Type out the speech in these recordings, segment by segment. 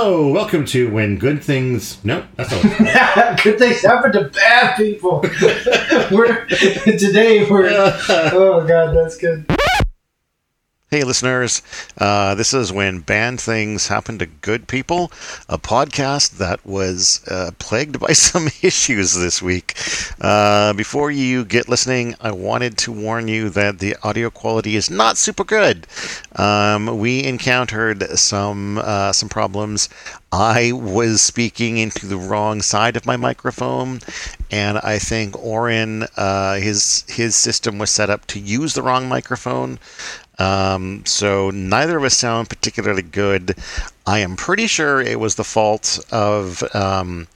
Hello, welcome to When Good Things. No, that's not. Good things happen to bad people. we're today we're. Oh god, that's good. Hey, listeners. Uh, this is When Bad Things Happen to Good People, a podcast that was uh, plagued by some issues this week. Uh, before you get listening, I wanted to warn you that the audio quality is not super good. Um, we encountered some uh, some problems. I was speaking into the wrong side of my microphone, and I think Oren, uh, his his system was set up to use the wrong microphone. Um, so neither of us sound particularly good. I am pretty sure it was the fault of um,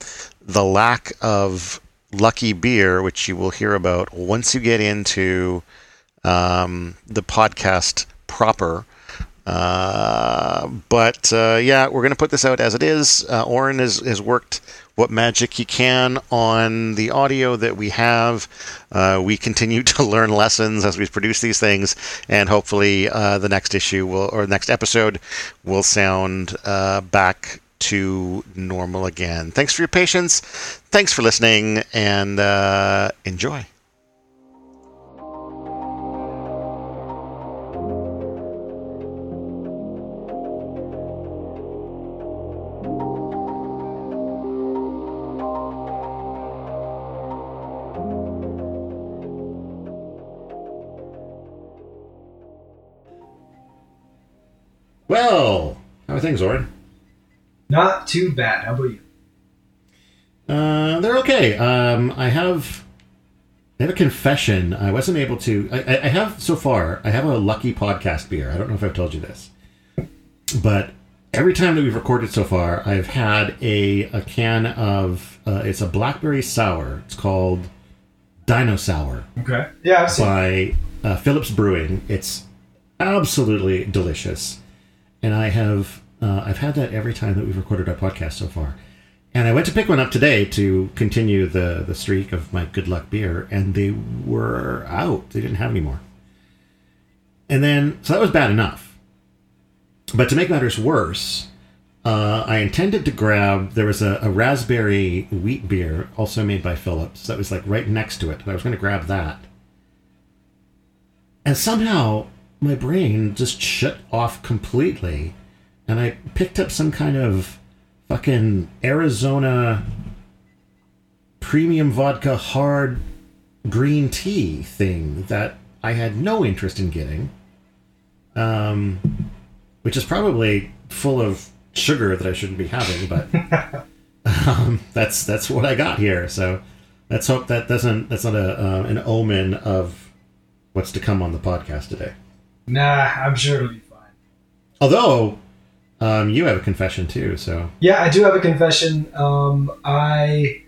the lack of lucky beer, which you will hear about once you get into um, the podcast proper. Uh, but uh, yeah, we're going to put this out as it is. Uh, Oren has, has worked what magic he can on the audio that we have. Uh, we continue to learn lessons as we produce these things, and hopefully, uh, the next issue will or next episode will sound uh, back to normal again. Thanks for your patience. Thanks for listening, and uh, enjoy. Well, how are things, Oren? Not too bad. How about you? Uh, they're okay. Um, I have, I have a confession. I wasn't able to. I, I- have so far. I have a lucky podcast beer. I don't know if I've told you this, but every time that we've recorded so far, I've had a a can of. Uh, it's a blackberry sour. It's called Dinosour Okay. Yeah, by uh, Phillips Brewing. It's absolutely delicious, and I have uh, I've had that every time that we've recorded our podcast so far. And I went to pick one up today to continue the the streak of my good luck beer, and they were out. They didn't have any more. And then so that was bad enough. But to make matters worse, uh, I intended to grab. There was a, a raspberry wheat beer, also made by Phillips, that was like right next to it, and I was going to grab that. And somehow my brain just shut off completely, and I picked up some kind of fucking Arizona premium vodka hard green tea thing that I had no interest in getting. Um, which is probably full of sugar that I shouldn't be having, but um, that's that's what I got here. So let's hope that doesn't that's not a uh, an omen of what's to come on the podcast today. Nah, I'm sure it'll be fine. Although um, you have a confession too, so Yeah, I do have a confession. Um, I,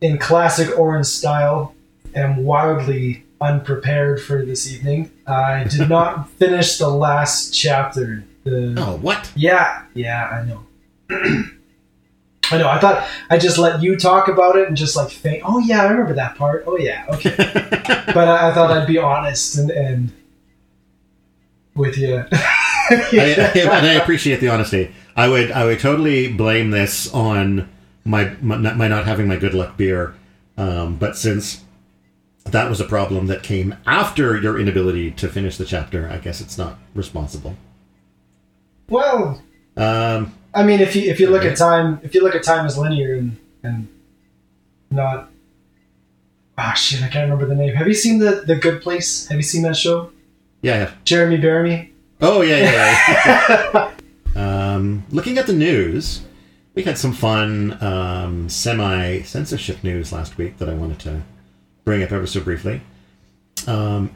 in classic Orange style, am wildly unprepared for this evening. I did not finish the last chapter. The oh what? Yeah, yeah, I know. I know. I thought I just let you talk about it and just like think, oh yeah, I remember that part. Oh yeah, okay. but I, I thought I'd be honest and, and with you. I, I, and I appreciate the honesty. I would I would totally blame this on my my, my not having my good luck beer, um, but since that was a problem that came after your inability to finish the chapter, I guess it's not responsible. well, Um, I mean, if you if you look at time, if you look at time as linear and and not. Ah shit! I can't remember the name. Have you seen the the Good Place? Have you seen that show? Yeah, yeah. Jeremy Bearimy. Oh yeah, yeah. yeah. um, looking at the news, we had some fun um, semi censorship news last week that I wanted to bring up ever so briefly. Um,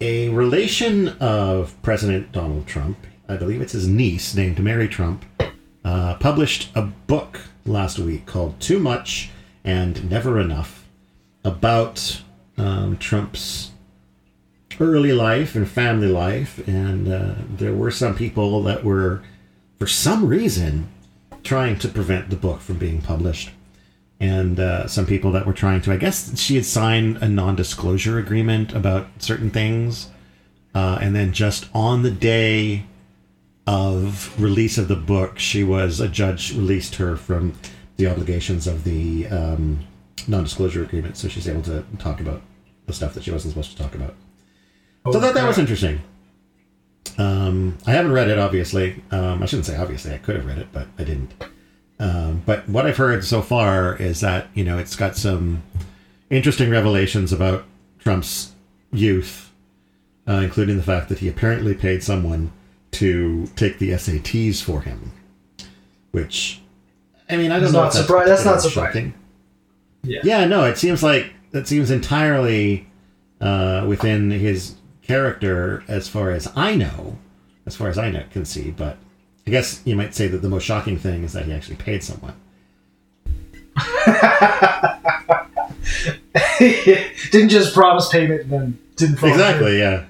a relation of President Donald Trump, I believe it's his niece named Mary Trump, uh, published a book last week called Too Much and Never Enough about um, Trump's early life and family life, and uh, there were some people that were, for some reason, trying to prevent the book from being published. And uh, some people that were trying to, I guess she had signed a non disclosure agreement about certain things. Uh, and then just on the day of release of the book, she was a judge released her from the obligations of the um, non-disclosure agreement, so she's able to talk about the stuff that she wasn't supposed to talk about. So that that was interesting. Um, I haven't read it, obviously. Um, I shouldn't say obviously. I could have read it, but I didn't. Um, but what I've heard so far is that you know it's got some interesting revelations about Trump's youth, uh, including the fact that he apparently paid someone to take the SATs for him, which I mean I don't It's know. not if surpri- that's not surprising. Yeah. Yeah, no, it seems like that seems entirely uh, within his character, as far as I know, as far as I know, can see. But I guess you might say that the most shocking thing is that he actually paid someone. didn't just promise payment and then didn't Exactly. Yeah.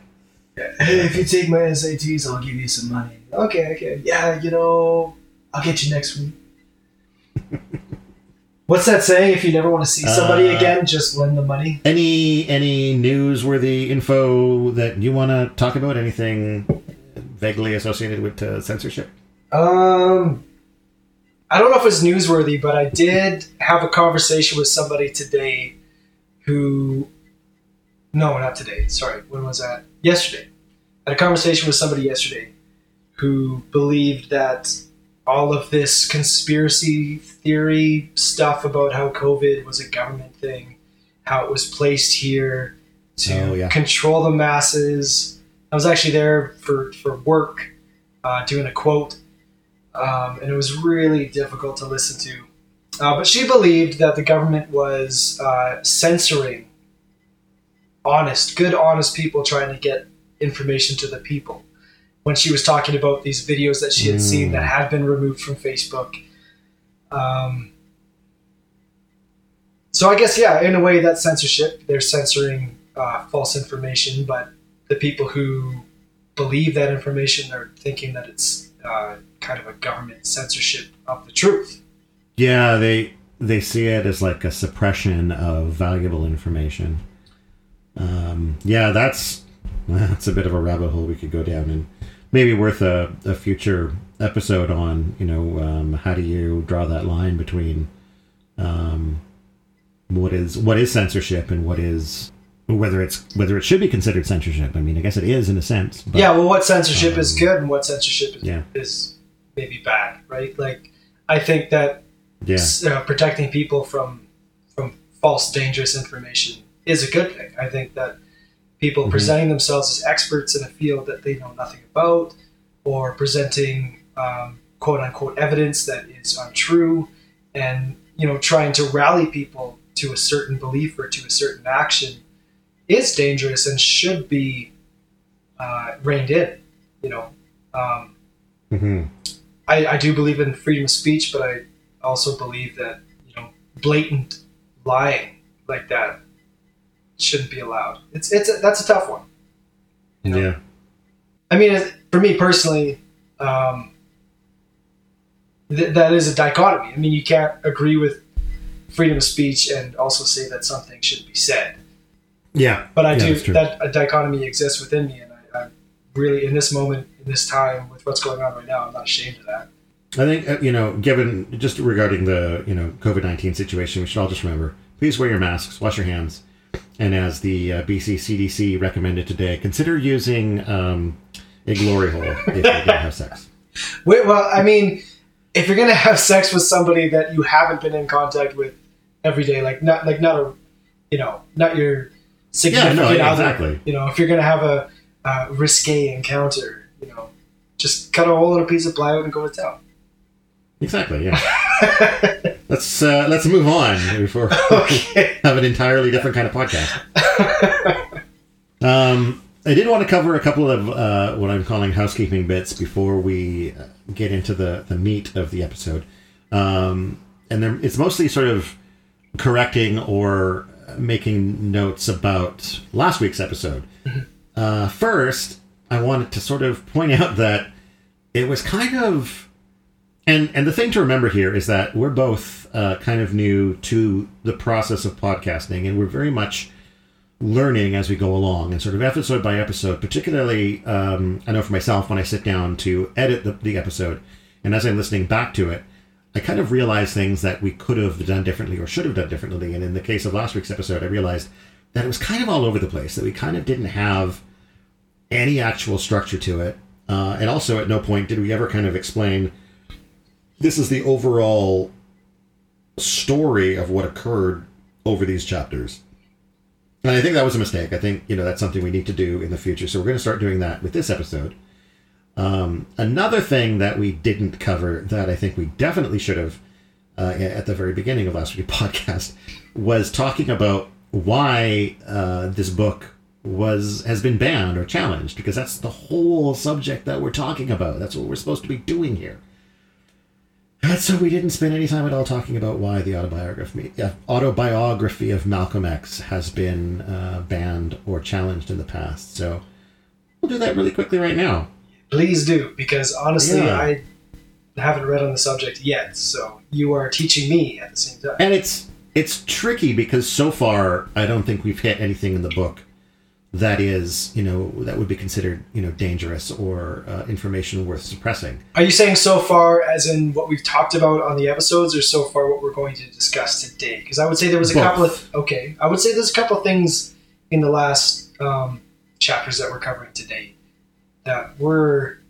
Hey, if you take my SATs, I'll give you some money. Okay, okay. Yeah, you know, I'll get you next week. What's that saying? If you never want to see somebody Uh, again, just lend the money. Any any newsworthy info that you want to talk about? Anything vaguely associated with uh, censorship? Um, I don't know if it's newsworthy, but I did have a conversation with somebody today who. No, not today. Sorry. When was that? Yesterday. I had a conversation with somebody yesterday who believed that all of this conspiracy theory stuff about how COVID was a government thing, how it was placed here to Oh, yeah. control the masses. I was actually there for, for work uh, doing a quote um, and it was really difficult to listen to. Uh, but she believed that the government was uh, censoring honest, good, honest people trying to get information to the people. When she was talking about these videos that she had seen Mm. that had been removed from Facebook. Um, so I guess, yeah, in a way, that's censorship. They're censoring uh, false information, but the people who believe that information are thinking that it's uh, kind of a government censorship of the truth. Yeah, they they see it as like a suppression of valuable information. Um, yeah, that's that's a bit of a rabbit hole we could go down, and maybe worth a, a future episode on. You know, um, how do you draw that line between um, what is what is censorship and what is whether it's whether it should be considered censorship. I mean, I guess it is in a sense. But, yeah, well, what censorship is um, good and what censorship is, yeah. is maybe bad, right? Like, I think that yeah, uh, protecting people from from false, dangerous information is a good thing. I think that people Mhm. presenting themselves as experts in a field that they know nothing about, or presenting um, quote unquote evidence that is untrue, and you know trying to rally people to a certain belief or to a certain action is dangerous and should be uh, reined in. You know, um, hmm I, I do believe in freedom of speech, but I also believe that you know blatant lying like that shouldn't be allowed. It's it's a, that's a tough one. You know? yeah, I mean, for me personally, um, th- that is a dichotomy. I mean, you can't agree with freedom of speech and also say that something shouldn't be said. yeah. But I Yeah, do that a dichotomy exists within me, and I, I really, in this moment, in this time, with what's going on right now, I'm not ashamed of that. I think uh, you know, given just regarding the you know COVID nineteen situation, we should all just remember: please wear your masks, wash your hands, and as the uh, BC CDC recommended today, consider using um, a glory hole if you're going to have sex. Wait, well, I mean, if you're gonna have sex with somebody that you haven't been in contact with every day, like not like not a, you know, not your significant Yeah, no, other, exactly. you know, if you're gonna have a uh, risque encounter, you know, just cut a hole in a piece of plywood and go to town. Exactly. Yeah. let's uh, let's move on before okay. have an entirely different kind of podcast. Um, I did want to cover a couple of uh, what I'm calling housekeeping bits before we uh, get into the, the meat of the episode. Um, and it's mostly sort of correcting or making notes about last week's episode. Uh, first, I wanted to sort of point out that it was kind of. And, and the thing to remember here is that we're both uh, kind of new to the process of podcasting, and we're very much learning as we go along and sort of episode by episode. Particularly, um, I know for myself when I sit down to edit the, the episode, and as I'm listening back to it, I kind of realize things that we could have done differently or should have done differently. And in the case of last week's episode, I realized that it was kind of all over the place. That we kind of didn't have any actual structure to it. Uh, and also, at no point did we ever kind of explain this is the overall story of what occurred over these chapters. And I think that was a mistake. I think, you know, that's something we need to do in the future. So we're going to start doing that with this episode. Um, another thing that we didn't cover that I think we definitely should have uh, at the very beginning of last week's podcast was talking about why uh, this book was has been banned or challenged because that's the whole subject that we're talking about. That's what we're supposed to be doing here. And so we didn't spend any time at all talking about why the autobiography autobiography of Malcolm X has been uh, banned or challenged in the past. So we'll do that really quickly right now. Please do, because honestly, Yeah. I haven't read on the subject yet. So you are teaching me at the same time. And it's it's tricky because so far I don't think we've hit anything in the book that is you know that would be considered you know dangerous or uh, information worth suppressing. Are you saying so far, as in what we've talked about on the episodes, or so far what we're going to discuss today? Because I would say there was a Both. couple of okay, I would say there's a couple of things in the last um, chapters that we're covering today that were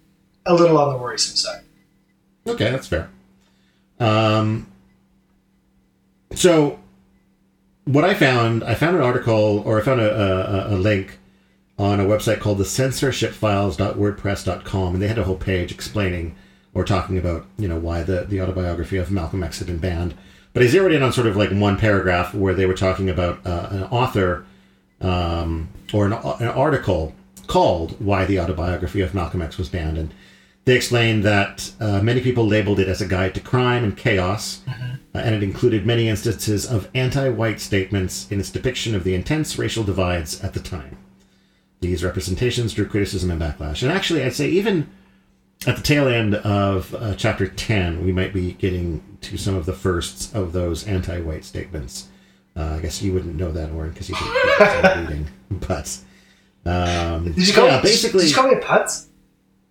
a little on the worrisome side. Okay, that's fair. Um, so, what I found, I found an article or I found a, a, a link on a website called the censorshipfiles.wordpress.com, and they had a whole page explaining or talking about, you know, why the, the autobiography of Malcolm X had been banned. But I zeroed in on sort of like one paragraph where they were talking about uh, an author um, or an, an article called Why the Autobiography of Malcolm X Was Banned. And they explained that uh, many people labeled it as a guide to crime and chaos, uh, and it included many instances of anti white statements in its depiction of the intense racial divides at the time. These representations drew criticism and backlash. And actually, I'd say even at the tail end of uh, chapter 10, we might be getting to some of the firsts of those anti white statements. Uh, I guess you wouldn't know that, Oren, because you didn't reading. But um, Did you call yeah, me, basically, Did you call me a putz?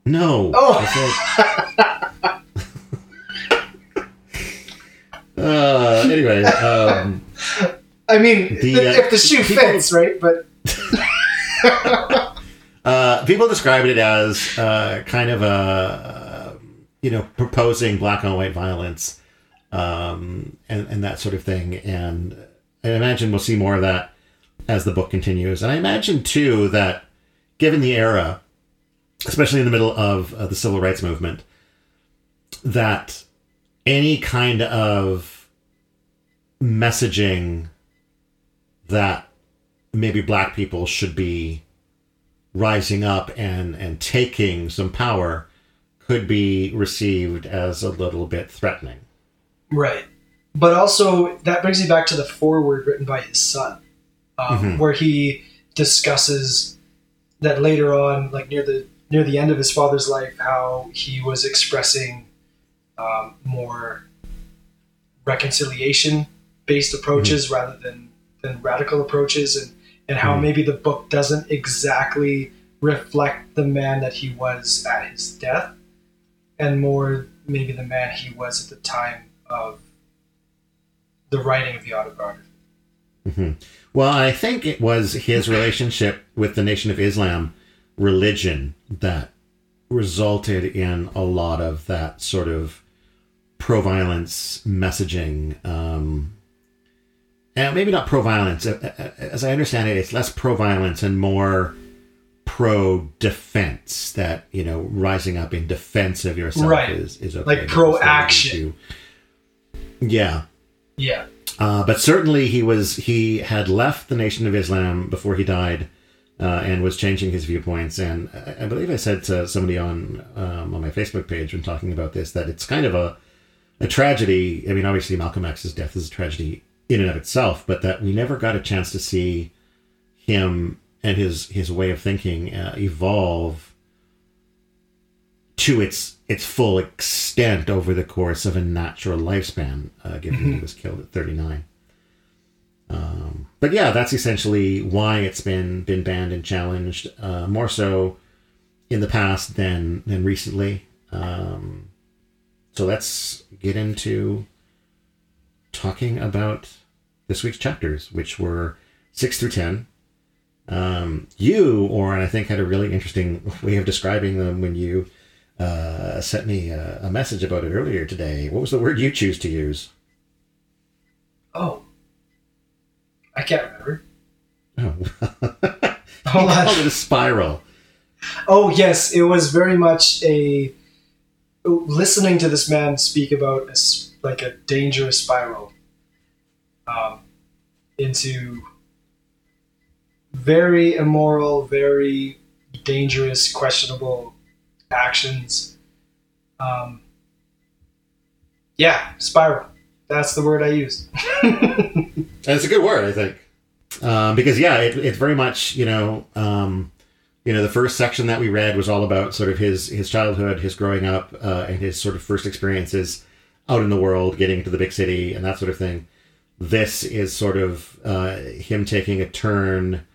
no. Oh. Said- uh, anyway, um, I mean, The, uh, if the shoe people- fits, right? But uh, people described it as uh, kind of a, uh, you know, proposing black on white violence um, and, and that sort of thing. And I imagine we'll see more of that as the book continues. And I imagine, too, that given the era, especially in the middle of uh, the civil rights movement, that any kind of messaging that maybe black people should be rising up and and taking some power could be received as a little bit threatening. right. But also that brings me back to the foreword written by his son, um, Mhm. where he discusses that later on, like near the near the end of his father's life, how he was expressing um, more reconciliation based approaches rather than than radical approaches, and and how Mhm. maybe the book doesn't exactly reflect the man that he was at his death, and more maybe the man he was at the time of the writing of the autobiography. hmm Well, I think it was his relationship with the Nation of Islam religion that resulted in a lot of that sort of pro-violence messaging. Um, and maybe not pro-violence. Uh, uh, As I understand it, it's less pro-violence and more pro-defense. That you know, rising up in defense of yourself Right. is is okay. Like pro-action. Yeah, Yeah. uh, but certainly he was he had left the Nation of Islam before he died, uh, and was changing his viewpoints. And I, I believe I said to somebody on um, on my Facebook page when talking about this that it's kind of a a tragedy. I mean, obviously Malcolm X's death is a tragedy in and of itself, but that we never got a chance to see him and his his way of thinking uh, evolve to its its full extent over the course of a natural lifespan, uh, given he was killed at 39. Um, but yeah, that's essentially why it's been been banned and challenged uh, more so in the past than than recently. Um, so let's get into talking about this week's chapters, which were six through ten. Um, you, Oren, I think had a really interesting way of describing them when you uh, sent me a, a message about it earlier today. What was the word you choose to use? Oh, I can't remember. Oh, Hold called it a spiral. Oh yes, it was very much a listening to this man speak about a like a dangerous spiral um, into very immoral, very dangerous, questionable actions. Um, yeah, spiral. That's the word I used. And it's a good word, I think, um, because yeah, it, it's very much you know, um, you know, the first section that we read was all about sort of his his childhood, his growing up, uh, and his sort of first experiences out in the world, getting into the big city, and that sort of thing. This is sort of uh, him taking a turn.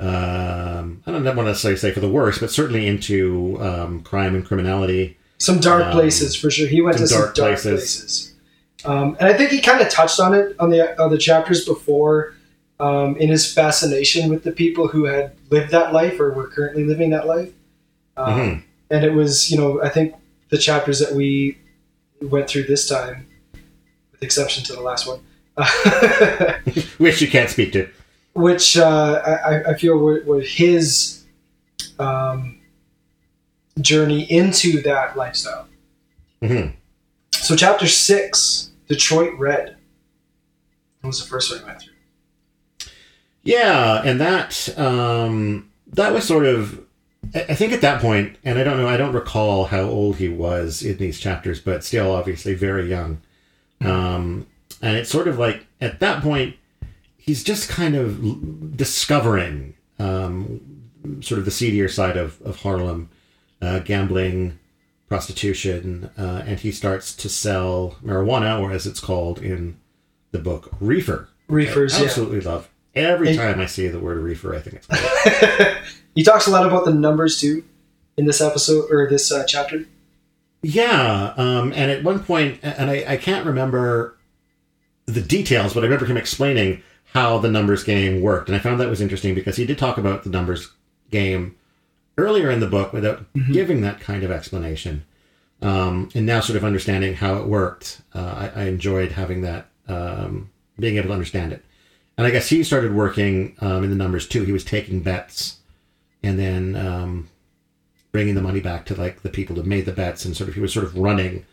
Um, I don't want to necessarily say for the worse, but certainly into um, crime and criminality. some dark Um, places for sure. He went some to some dark dark places. places, Um, and I think he kind of touched on it on the other chapters before, um, in his fascination with the people who had lived that life or were currently living that life. Um, Mhm. And it was, you know, I think the chapters that we went through this time, with exception to the last one, which you can't speak to. which uh, I, I feel were, were his um, journey into that lifestyle. hmm So, chapter six, Detroit Red, was the first one I went through. Yeah, and that um, that was sort of. I think at that point, and I don't know, I don't recall how old he was in these chapters, but still, obviously, very young. Um, and it's sort of like at that point, he's just kind of discovering um, sort of the seedier side of, of Harlem, uh, gambling, prostitution, uh, and he starts to sell marijuana, or as it's called in the book, reefer. Reefers, I yeah. absolutely love. Every And- time I see the word reefer, I think it's cool. he talks a lot about the numbers too in this episode or this uh, chapter. yeah, um, and at one point, and I, I can't remember the details, but I remember him explaining how the numbers game worked, and I found that was interesting because he did talk about the numbers game earlier in the book without Mhm. giving that kind of explanation. Um, and now, sort of understanding how it worked, uh, I, I enjoyed having that, um, being able to understand it. And I guess he started working um, in the numbers too. He was taking bets and then um, bringing the money back to like the people that made the bets, and sort of he was sort of running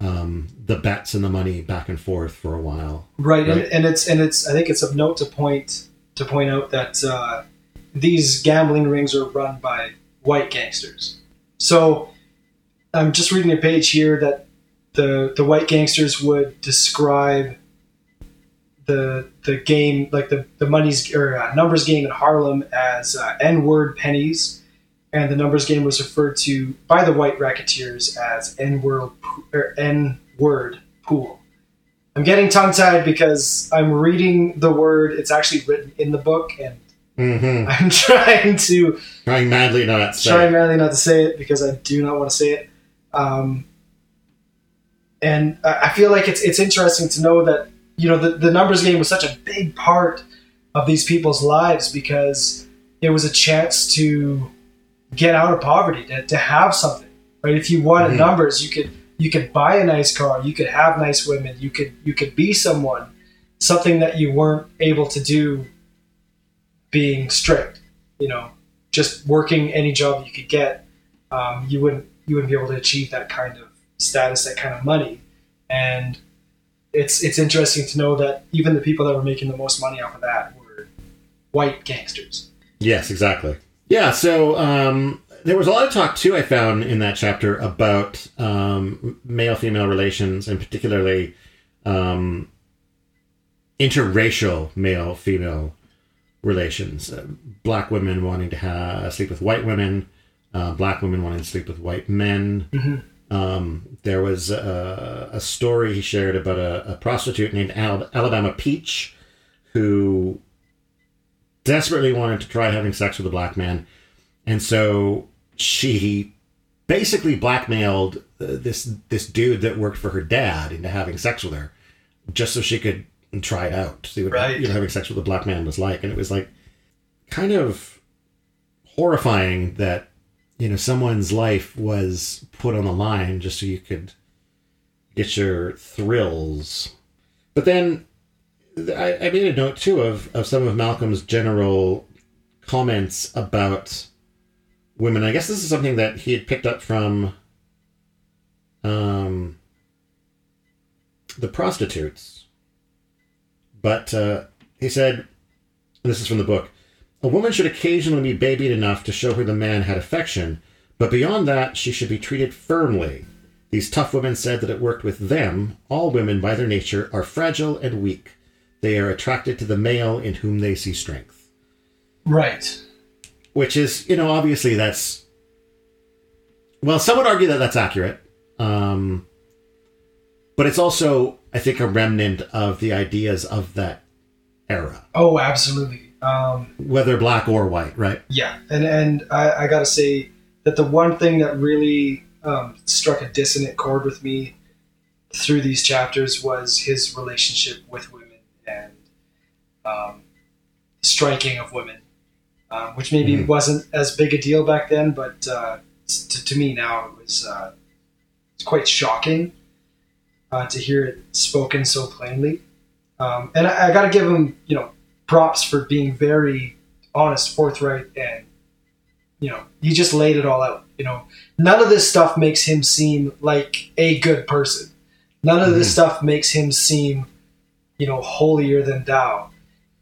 um, the bets and the money back and forth for a while. Right, And, and it's and it's I think it's of note to point to point out that uh, these gambling rings are run by white gangsters. So I'm just reading a page here that the the white gangsters would describe the the game like the the money's or uh, numbers game in Harlem as uh, N word pennies, and the numbers game was referred to by the white racketeers as N word or N word pool. I'm getting tongue tied because I'm reading the word. It's actually written in the book, and Mm-hmm. I'm trying to Trying madly not to say. trying it. madly not to say it because I do not want to say it. Um, and I I feel like it's it's interesting to know that you know the, the numbers game was such a big part of these people's lives because it was a chance to get out of poverty to, to have something right if you wanted Mhm. numbers you could you could buy a nice car you could have nice women you could you could be someone something that you weren't able to do being strict you know just working any job you could get um, you wouldn't you wouldn't be able to achieve that kind of status that kind of money and it's it's interesting to know that even the people that were making the most money off of that were white gangsters Yes, exactly. Yeah, so um, there was a lot of talk too. I found in that chapter about um, male-female relations, and particularly um, interracial male-female relations. Uh, black women wanting to have sleep with white women, uh, black women wanting to sleep with white men. Mhm. Um, there was a, a story he shared about a, a prostitute named Al- Alabama Peach, who desperately wanted to try having sex with a black man, and so she basically blackmailed uh, this this dude that worked for her dad into having sex with her, just so she could try it out, see what Right. you know having sex with a black man was like, and it was like kind of horrifying that you know someone's life was put on the line just so you could get your thrills. But then I, I made a note too of, of some of Malcolm's general comments about women. I guess this is something that he had picked up from um, the prostitutes. But uh, he said, this is from the book, a woman should occasionally be babied enough to show her the man had affection, but beyond that, she should be treated firmly. These tough women said that it worked with them. All women, by their nature, are fragile and weak. They are attracted to the male in whom they see strength. Right. Which is, you know, obviously that's. Well, some would argue that that's accurate. Um, but it's also, I think, a remnant of the ideas of that era, Oh, absolutely. Um, whether black or white, right? yeah, and and I, I got to say that the one thing that really um, struck a dissonant chord with me through these chapters was his relationship with women and um, striking of women, um, which maybe Mhm. wasn't as big a deal back then, but uh, to, to me now it was uh, quite shocking uh, to hear it spoken so plainly. Um, and I, I got to give him, you know, props for being very honest, forthright, and you know, he just laid it all out. You know, none of this stuff makes him seem like a good person. None of this Mhm. stuff makes him seem, you know, holier than thou.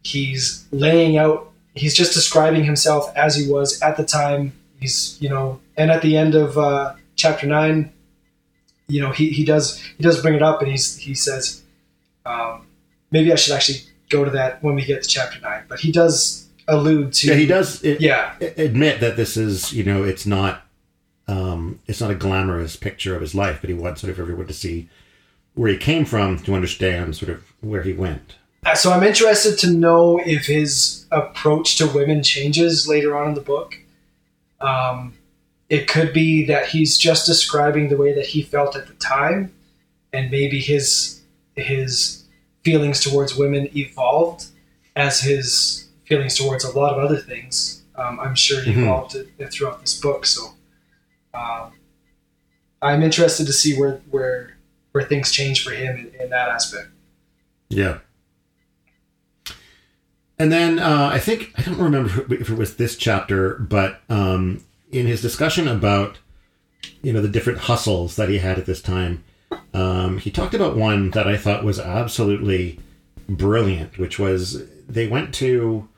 He's laying out. He's just describing himself as he was at the time. He's, you know, and at the end of uh, chapter nine, you know, he, he does he does bring it up, and he's he says, um, maybe I should actually go to that when we get to chapter nine. But he does allude to Yeah, he does it, yeah admit that this is, you know, it's not, um, it's not a glamorous picture of his life, but he wants sort of everyone to see where he came from to understand sort of where he went. Uh, So I'm interested to know if his approach to women changes later on in the book. Um, it could be that he's just describing the way that he felt at the time, and maybe his his feelings towards women evolved as his feelings towards a lot of other things. Um, I'm sure Mhm. evolved it- throughout this book. So um, I'm interested to see where where where things change for him in, in that aspect. Yeah. And then uh, I think I don't remember if it was this chapter, but um, in his discussion about you know the different hustles that he had at this time, um, he talked about one that I thought was absolutely brilliant, which was they went to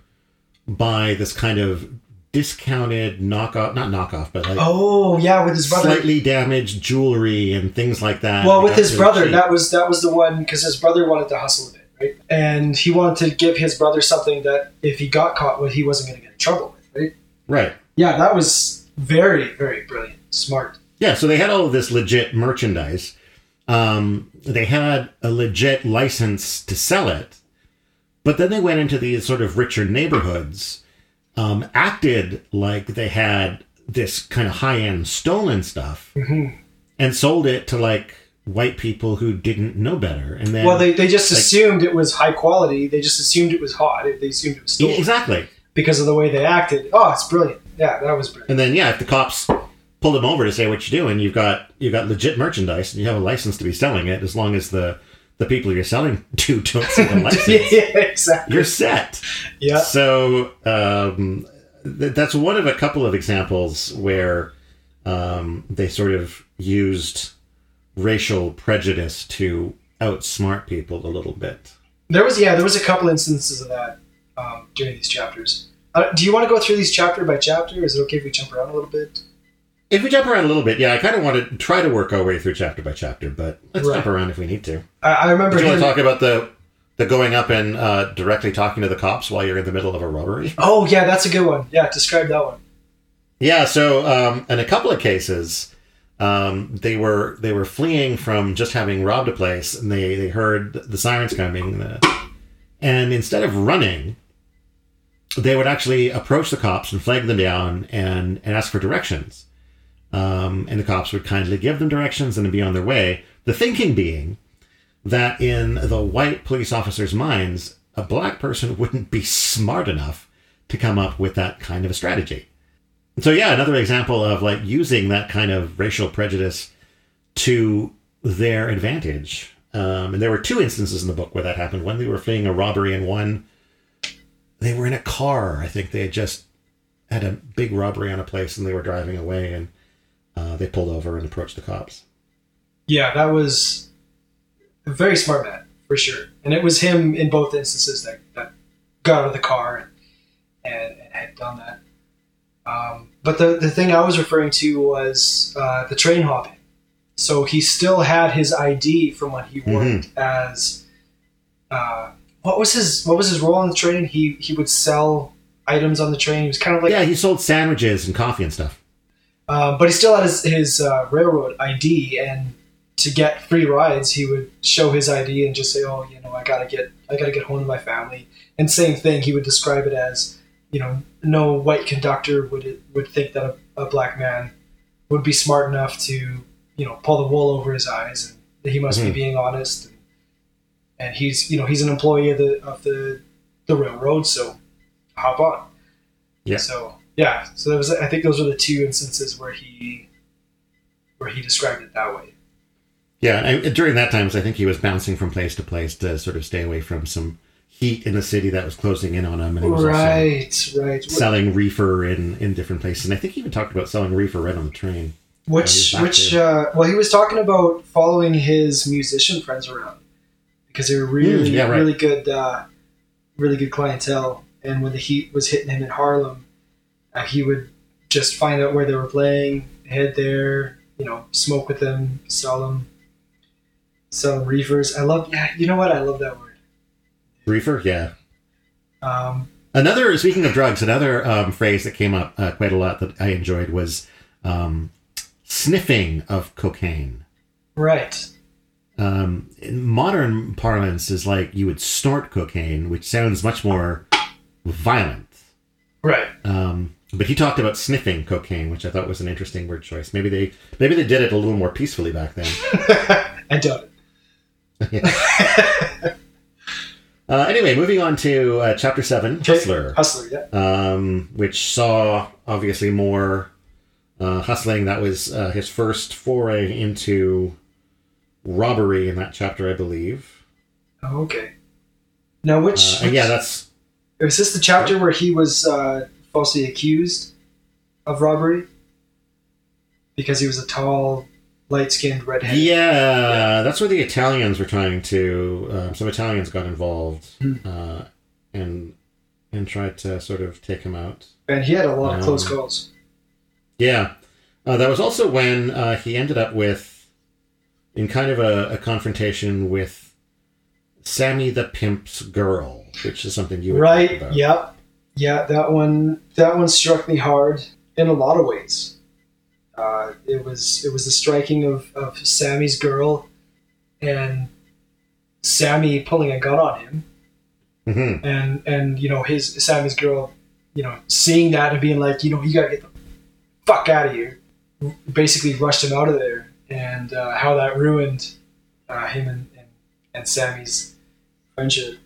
buy this kind of discounted knockoff, not knockoff, but like Oh yeah, with his brother. slightly damaged jewelry and things like that. Well, with his brother, cheap. that was that was the one because his brother wanted to hustle a bit, right? And he wanted to give his brother something that if he got caught with, he wasn't going to get in trouble with, right? right. Yeah, that was very very brilliant, smart. Yeah, so they had all of this legit merchandise. Um, they had a legit license to sell it, but then they went into these sort of richer neighborhoods, um, acted like they had this kind of high end stolen stuff, hmm and sold it to like white people who didn't know better. And then, Well, they, they just like- assumed it was high quality. They just assumed it was hot. They assumed it was stolen exactly. because of the way they acted. Oh, it's brilliant. Yeah, that was brilliant. And then yeah, if the cops pull them over to say what you're doing, you've got you've got legit merchandise and you have a license to be selling it as long as the the people you're selling to don't see the license. yeah, exactly. You're set. Yeah, So um, th- that's one of a couple of examples where um, they sort of used racial prejudice to outsmart people a little bit. there was yeah there was a couple instances of that um, during these chapters. Uh, do you want to go through these chapter by chapter? Is it okay if we jump around a little bit? If we jump around a little bit, yeah, I kind of want to try to work our way through chapter by chapter, but let's Right. jump around if we need to. I, I remember Do you want to talk about the the going up and uh, directly talking to the cops while you're in the middle of a robbery? Oh yeah, that's a good one. Yeah, describe that one. Yeah, so um, in a couple of cases, um, they were they were fleeing from just having robbed a place, and they they heard the sirens coming, the, and instead of running, they would actually approach the cops and flag them down and, and ask for directions. Um, and the cops would kindly give them directions and be on their way. The thinking being that in the white police officers' minds, a black person wouldn't be smart enough to come up with that kind of a strategy. So yeah, another example of like using that kind of racial prejudice to their advantage. Um, and there were two instances in the book where that happened. One, they were fleeing a robbery, and one, they were in a car. I think they had just had a big robbery on a place, and they were driving away, and uh, they pulled over and approached the cops. Yeah, that was a very smart man for sure, and it was him in both instances that, that got out of the car and, and, and had done that. Um, but the, the thing I was referring to was uh, the train hopping. So he still had his ID from when he worked as uh, what was his what was his role on the train? He he would sell items on the train. He was kind of like yeah, he sold sandwiches and coffee and stuff. Uh, but he still had his, his uh, railroad ID, and to get free rides, he would show his ID and just say, "Oh, you know, I gotta get, I gotta get home to my family." And same thing, he would describe it as, you know, no white conductor would would think that a, a black man would be smart enough to, you know, pull the wool over his eyes, and that he must Mhm. be being honest. And, and he's, you know, he's an employee of the of the the railroad, so hop on. Yeah. So yeah, so there was, I think those were the two instances where he where he described it that way. Yeah, and during that time, I think he was bouncing from place to place to sort of stay away from some heat in the city that was closing in on him, and he was Right, right. selling reefer in in different places. And I think he even talked about selling reefer right on the train. Which, which, uh, well, he was talking about following his musician friends around because they were really, Mm, yeah, right. really good, uh, really good clientele. And when the heat was hitting him in Harlem, uh, he would just find out where they were playing, head there, you know, smoke with them, sell them, sell them reefers. I love, yeah, you know what? I love that word. Reefer, yeah. Um, Another speaking of drugs, another um, phrase that came up uh, quite a lot that I enjoyed was um, sniffing of cocaine. right. Um, in modern parlance, is like you would snort cocaine, which sounds much more violent. Right. Um, but he talked about sniffing cocaine, which I thought was an interesting word choice. Maybe they maybe they did it a little more peacefully back then. I doubt it. Uh, anyway, moving on to uh, chapter seven, Okay. Hustler, Hustler, yeah. um, which saw obviously more uh, hustling. That was uh, his first foray into robbery in that chapter, I believe. Oh, okay. Now, which, Uh, and yeah, that's was this the chapter where he was uh, falsely accused of robbery because he was a tall, light-skinned redhead? yeah, that's where the Italians were trying to. Uh, some Italians got involved Hmm. uh, and and tried to sort of take him out. And he had a lot of close Um, calls. Yeah. Uh, that was also when uh, he ended up with, in kind of a, a confrontation with Sammy the Pimp's girl, which is something you Right. Yep. Yeah. That one. That one struck me hard in a lot of ways. Uh, it was it was the striking of, of Sammy's girl, and Sammy pulling a gun on him, hmm and and you know his Sammy's girl, you know, seeing that and being like, you know, you gotta get the fuck out of here. Basically, rushed him out of there, and uh, how that ruined uh, him and, and and Sammy's friendship.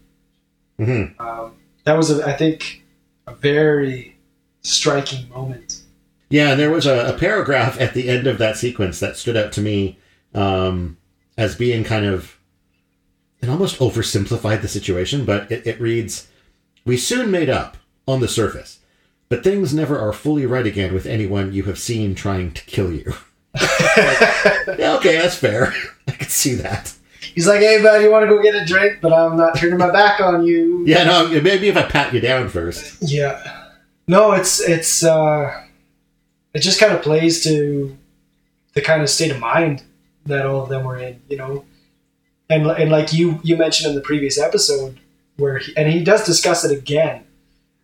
hmm Um, that was, a, I think, a very striking moment. Yeah, and there was a, a paragraph at the end of that sequence that stood out to me um, as being kind of. It almost oversimplified the situation, but it, it reads We soon made up on the surface, but things never are fully right again with anyone you have seen trying to kill you. yeah, okay, that's fair. I can see that. He's like, "Hey, bud, you want to go get a drink? But I'm not turning my back on you." Yeah, no, maybe if I pat you down first. Yeah. No, it's it's uh, it just kind of plays to the kind of state of mind that all of them were in, you know. And and like you you mentioned in the previous episode, where he, and he does discuss it again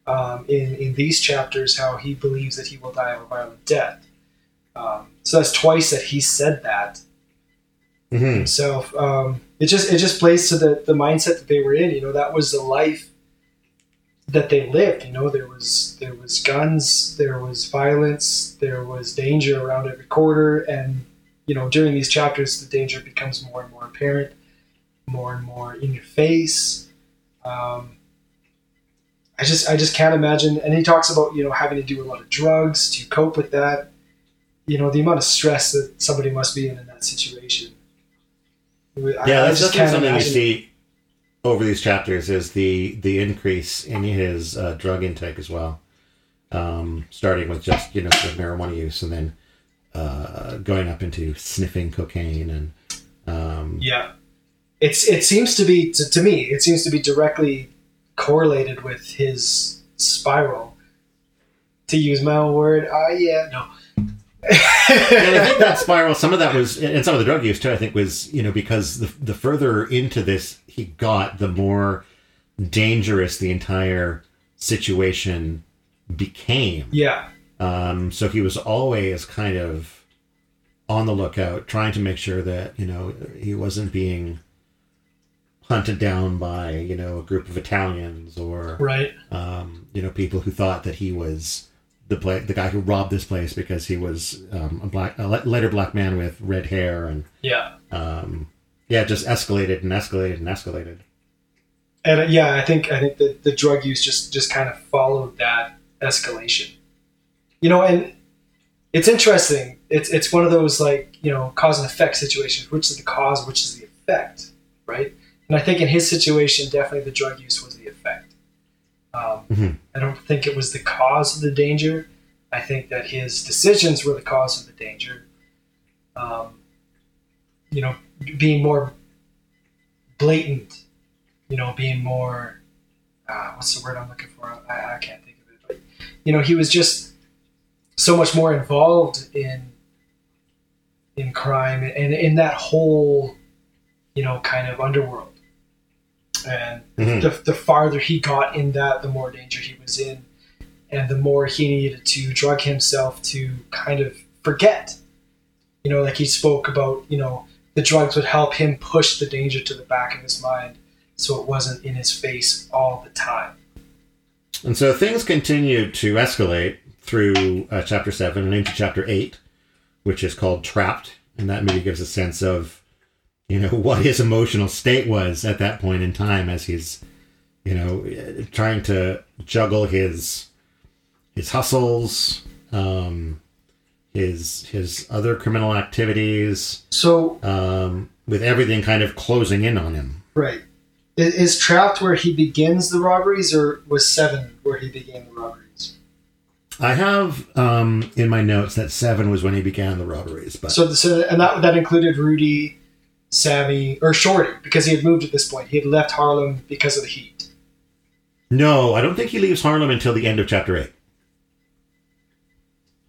um, in in these chapters, how he believes that he will die of a violent death. Um, so that's twice that he said that hmm himself. Um, it just it just plays to the the mindset that they were in. You know, that was the life that they lived. You know, there was there was guns, there was violence, there was danger around every corner, and you know, during these chapters, the danger becomes more and more apparent, more and more in your face. Um, I just I just can't imagine. And he talks about you know having to do a lot of drugs to cope with that. You know, the amount of stress that somebody must be in in that situation. I- Yeah, I that's just definitely can't something you see over these chapters is the the increase in his uh, drug intake as well. Um, starting with just you know sort of marijuana use, and then uh, going up into sniffing cocaine and um, Yeah, it's it seems to be to, to me it seems to be directly correlated with his spiral. To use my own word, ah, yeah, no. And I think that spiral, some of that was, and some of the drug use too. I think was you know because the the further into this he got, the more dangerous the entire situation became. yeah, Um, so he was always kind of on the lookout, trying to make sure that you know he wasn't being hunted down by you know a group of Italians or right. um, you know people who thought that he was the pla- the guy who robbed this place because he was um, a black a li- lighter black man with red hair and Yeah, um, yeah, just escalated and escalated and escalated. and uh, yeah, I think I think that the drug use just just kind of followed that escalation. You know, and it's interesting. It's it's one of those like you know cause and effect situations. Which is the cause? Which is the effect? Right. And I think in his situation, definitely the drug use was the. Um, Mhm. I don't think it was the cause of the danger. I think that his decisions were the cause of the danger. Um, you know, being more blatant, you know, being more, uh, what's the word I'm looking for? I, I can't think of it. But, you know, he was just so much more involved in in crime and in that whole, you know, kind of underworld. And Mhm. the, the farther he got in that, the more danger he was in, and the more he needed to drug himself to kind of forget. You know, like he spoke about, you know, the drugs would help him push the danger to the back of his mind so it wasn't in his face all the time. And so things continued to escalate through uh, chapter seven and into chapter eight, which is called Trapped, and that maybe gives a sense of, you know, what his emotional state was at that point in time as he's, you know, trying to juggle his his hustles, um, his his other criminal activities, So, um, with everything kind of closing in on him. right. Is Trapped where he begins the robberies, or was Seven where he began the robberies? I have um, in my notes that seven was when he began the robberies, but So, so and that, that included Rudy, Sammy, or Shorty, because he had moved at this point. He had left Harlem because of the heat. no, I don't think he leaves Harlem until the end of chapter eight.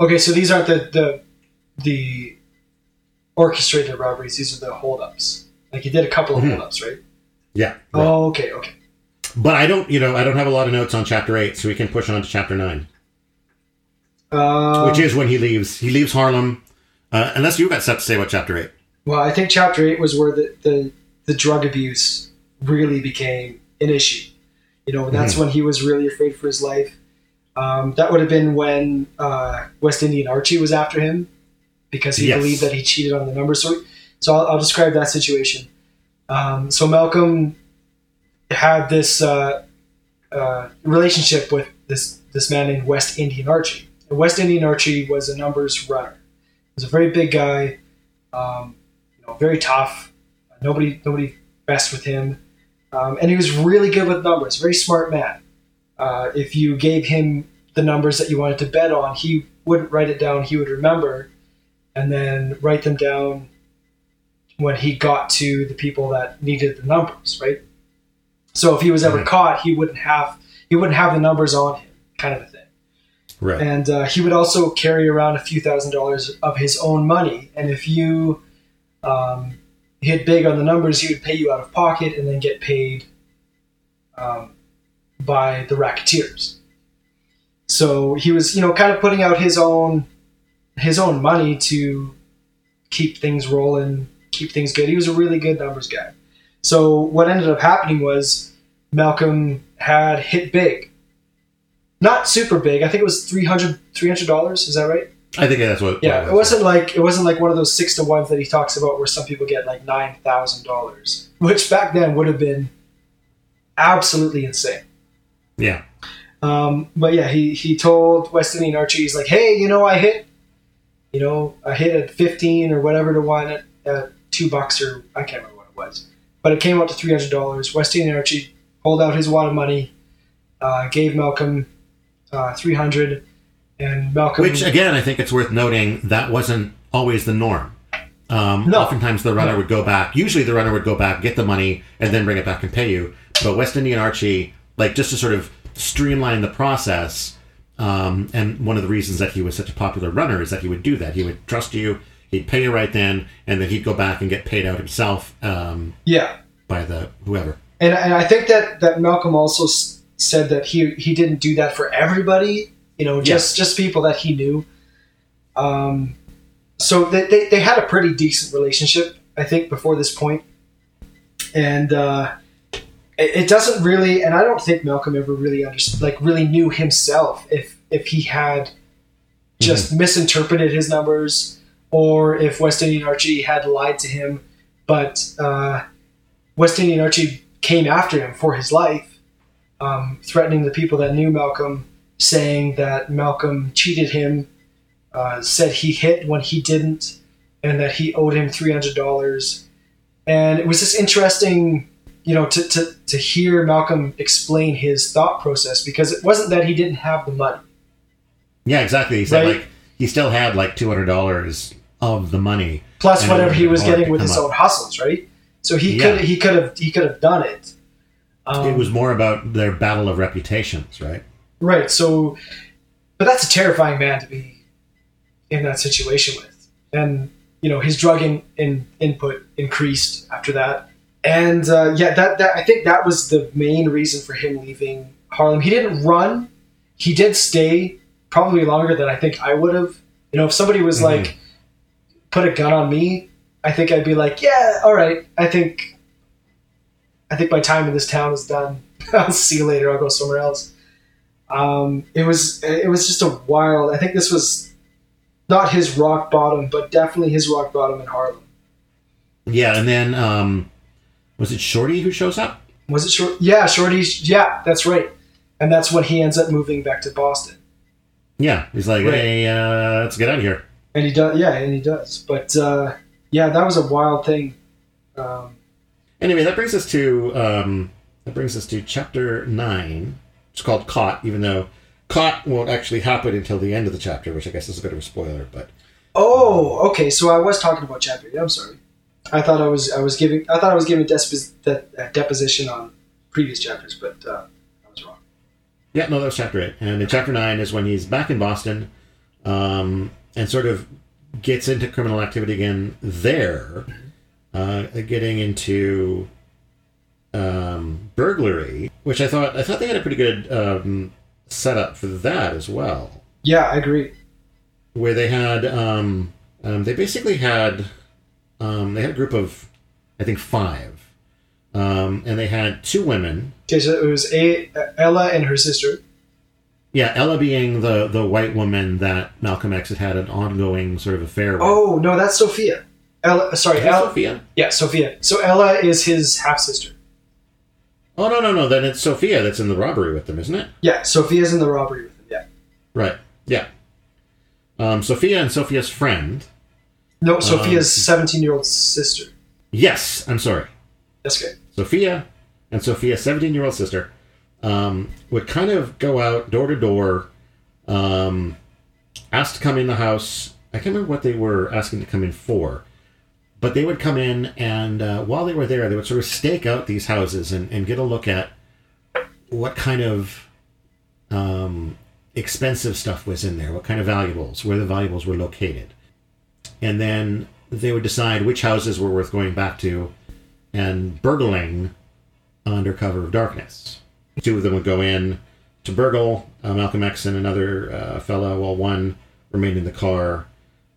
Okay, so these aren't the the, the orchestrated robberies. These are the holdups. Like he did a couple of Mhm. holdups, right? Yeah, right. Oh, okay, okay. but I don't, you know, I don't have a lot of notes on chapter eight, so we can push on to chapter nine, Um, which is when he leaves. He leaves Harlem, uh, unless you've got stuff to say about chapter eight. Well, I think chapter eight was where the the, the drug abuse really became an issue. You know, that's when he was really afraid for his life. Um, that would have been when uh, West Indian Archie was after him because he Yes. believed that he cheated on the numbers. So, so I'll, I'll describe that situation. Um, so Malcolm had this uh, uh, relationship with this this man named West Indian Archie. And West Indian Archie was a numbers runner. He was a very big guy, um, very tough. Nobody nobody messed with him, um, and he was really good with numbers. Very smart man. Uh, if you gave him the numbers that you wanted to bet on, he wouldn't write it down. He would remember, and then write them down when he got to the people that needed the numbers, right? So if he was ever Right. caught, he wouldn't have he wouldn't have the numbers on him, kind of a thing. Right. And uh, he would also carry around a few thousand dollars of his own money. And if you um, hit big on the numbers, he would pay you out of pocket and then get paid um, by the racketeers. So he was, you know, kind of putting out his own his own money to keep things rolling, keep things good. He was a really good numbers guy. So what ended up happening was Malcolm had hit big not super big. I think it was 300 dollars. Is that right? I think that's what. Yeah, what it wasn't like it wasn't like one of those six to ones that he talks about where some people get like nine thousand dollars, which back then would have been absolutely insane. Yeah. Um, but yeah, he he told West Indian Archie, he's like, hey, you know, I hit, you know, I hit at fifteen or whatever to one at, at two bucks or I can't remember what it was, but it came out to three hundred dollars. West Indian Archie pulled out his wad of money, uh, gave Malcolm uh, three hundred, and Malcolm. Which again, I think it's worth noting that wasn't always the norm. Um, No. Oftentimes, the runner would go back. Usually, the runner would go back, get the money, and then bring it back and pay you. But West Indian Archie, like just to sort of streamline the process, um, and one of the reasons that he was such a popular runner is that he would do that. He would trust you, he'd pay you right then, and then he'd go back and get paid out himself um, yeah, by the whoever. and, and I think that that Malcolm also s- said that he he didn't do that for everybody. You know, just just people that he knew. Um, so they, they they had a pretty decent relationship, I think, before this point. and uh, it, it doesn't really. And I don't think Malcolm ever really understood, like, really knew himself if if he had just misinterpreted his numbers or if West Indian Archie had lied to him. But uh, West Indian Archie came after him for his life, um, threatening the people that knew Malcolm, saying that Malcolm cheated him, uh, said he hit when he didn't, and that he owed him three hundred dollars. And it was just interesting, you know, to, to, to hear Malcolm explain his thought process because it wasn't that he didn't have the money. Yeah, exactly. He said Right. like he still had like two hundred dollars of the money. plus Plus whatever he was getting with his up. own hustles, right? So he Yeah. could he could have he could have done it. Um, it was more about their battle of reputations, right? Right. So, but that's a terrifying man to be in that situation with, and you know his drug in, in input increased after that, and uh, yeah, that that I think that was the main reason for him leaving Harlem. He didn't run. He did stay probably longer than I think I would have. You know, if somebody was Mhm. like, put a gun on me, I think I'd be like, yeah, all right. I think, I think my time in this town is done. I'll see you later. I'll go somewhere else. Um, it was it was just a wild. I think this was not his rock bottom, but definitely his rock bottom in Harlem. Yeah, and then um, was it Shorty who shows up? Was it short? Yeah, Shorty. Yeah, that's right. And that's when he ends up moving back to Boston. Yeah, he's like, Right. hey, uh, let's get out of here. And he does. Yeah, and he does. But uh, yeah, that was a wild thing. Um, Anyway, that brings us to um, that brings us to chapter nine. It's called Caught, even though Caught won't actually happen until the end of the chapter, which I guess is a bit of a spoiler. But Oh, okay. So I was talking about chapter. eight. I'm sorry. I thought I was I was giving I thought I was giving depos- de- uh, deposition on previous chapters, but uh, I was wrong. yeah, no, that was chapter eight. And in chapter nine is when he's back in Boston um, and sort of gets into criminal activity again there, uh, getting into um, burglary, which I thought I thought they had a pretty good um, setup for that as well. Yeah, I agree. where they had um, um, they basically had um, they had a group of I think five, um, and they had two women. Okay, so it was a Ella and her sister. Yeah, Ella being the the white woman that Malcolm X had had an ongoing sort of affair with. Oh no, that's Sophia. Ella, sorry, Ella. Sophia? Yeah, Sophia. So Ella is his half sister. Oh no no no! Then it's Sophia that's in the robbery with them, isn't it? Yeah, Sophia's in the robbery with him. Yeah. Right. Yeah. Um, Sophia and Sophia's friend. No, Sophia's Um, seventeen-year-old sister. Yes, I'm sorry. That's good. Sophia and Sophia's 17 year old sister um, would kind of go out door to door, um, asked to come in the house. I can't remember what they were asking to come in for, but they would come in and uh, while they were there, they would sort of stake out these houses and, and get a look at what kind of um, expensive stuff was in there, what kind of valuables, where the valuables were located. And then they would decide which houses were worth going back to and burgling under cover of darkness. Two of them would go in to burgle uh, Malcolm X and another uh, while one remained in the car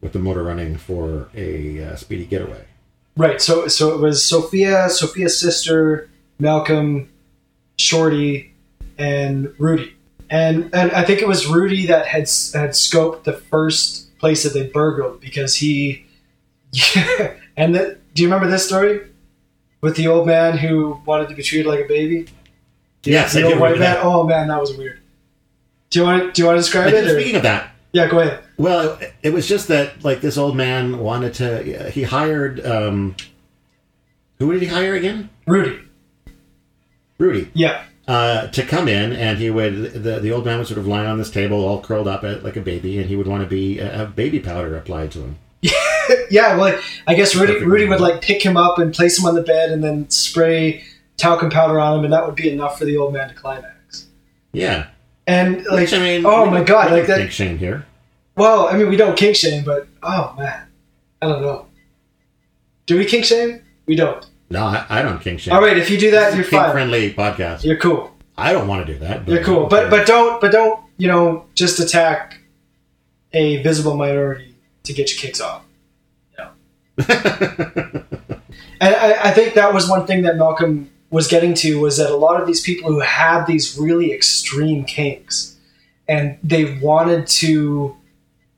with the motor running for a uh, speedy getaway. Right. So so it was Sophia, Sophia's sister, Malcolm, Shorty, and Rudy. and and I think it was Rudy that had had scoped the first place that they burgled because he. and the, do you remember this story with the old man who wanted to be treated like a baby? Yes, the I old white man. Oh man, that was weird. Do you want do you want to describe it? or- Speaking of that, Yeah, go ahead. well, it was just that like this old man wanted to. He hired. Um, who did he hire again? Rudy. Rudy. Yeah. uh, to come in, and he would the the old man would sort of lie on this table, all curled up at, like a baby, and he would want to be uh, have baby powder applied to him. Yeah, well, I guess Rudy, Perfect. Rudy would like pick him up and place him on the bed and then spray talcum powder on him, and that would be enough for the old man to climax. Yeah, And like, which I mean, oh my god, like that. think shame here. Well, I mean, we don't kink shame, but oh man, I don't know. Do we kink shame? We don't. No, I, I don't kink shame. All right, if you do that, you're fine. friendly podcast. You're cool. I don't want to do that. You're cool. But but don't but don't you know just attack a visible minority to get your kicks off. And I, I think that was one thing that Malcolm was getting to was that a lot of these people who had these really extreme kinks and they wanted to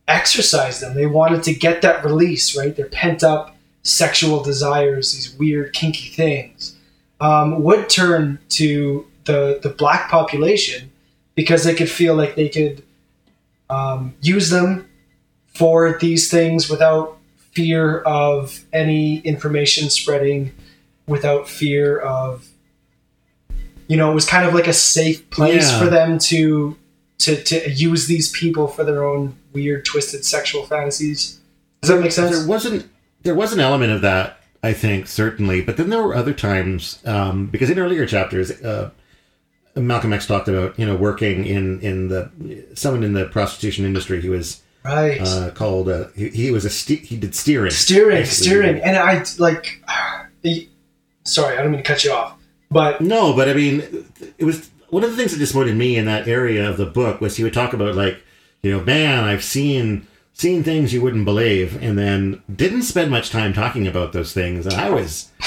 exercise them. They wanted to get that release, right? Their pent up sexual desires, these weird kinky things, um, would turn to the the black population because they could feel like they could um, use them for these things without fear of any information spreading, without fear of you know, it was kind of like a safe place Yeah. for them to to to use these people for their own weird, twisted sexual fantasies. Does that make sense? there wasn't there was an element of that i think certainly but then there were other times um, because in earlier chapters uh, malcolm x talked about you know working in in the someone in the prostitution industry he was Right. uh, called uh, he, he was a ste- he did steering steering, basically. steering, and I like. Sorry, I don't mean to cut you off, but no but i mean it was one of the things that disappointed me in that area of the book was he would talk about like you know man i've seen seen things you wouldn't believe and then didn't spend much time talking about those things and i was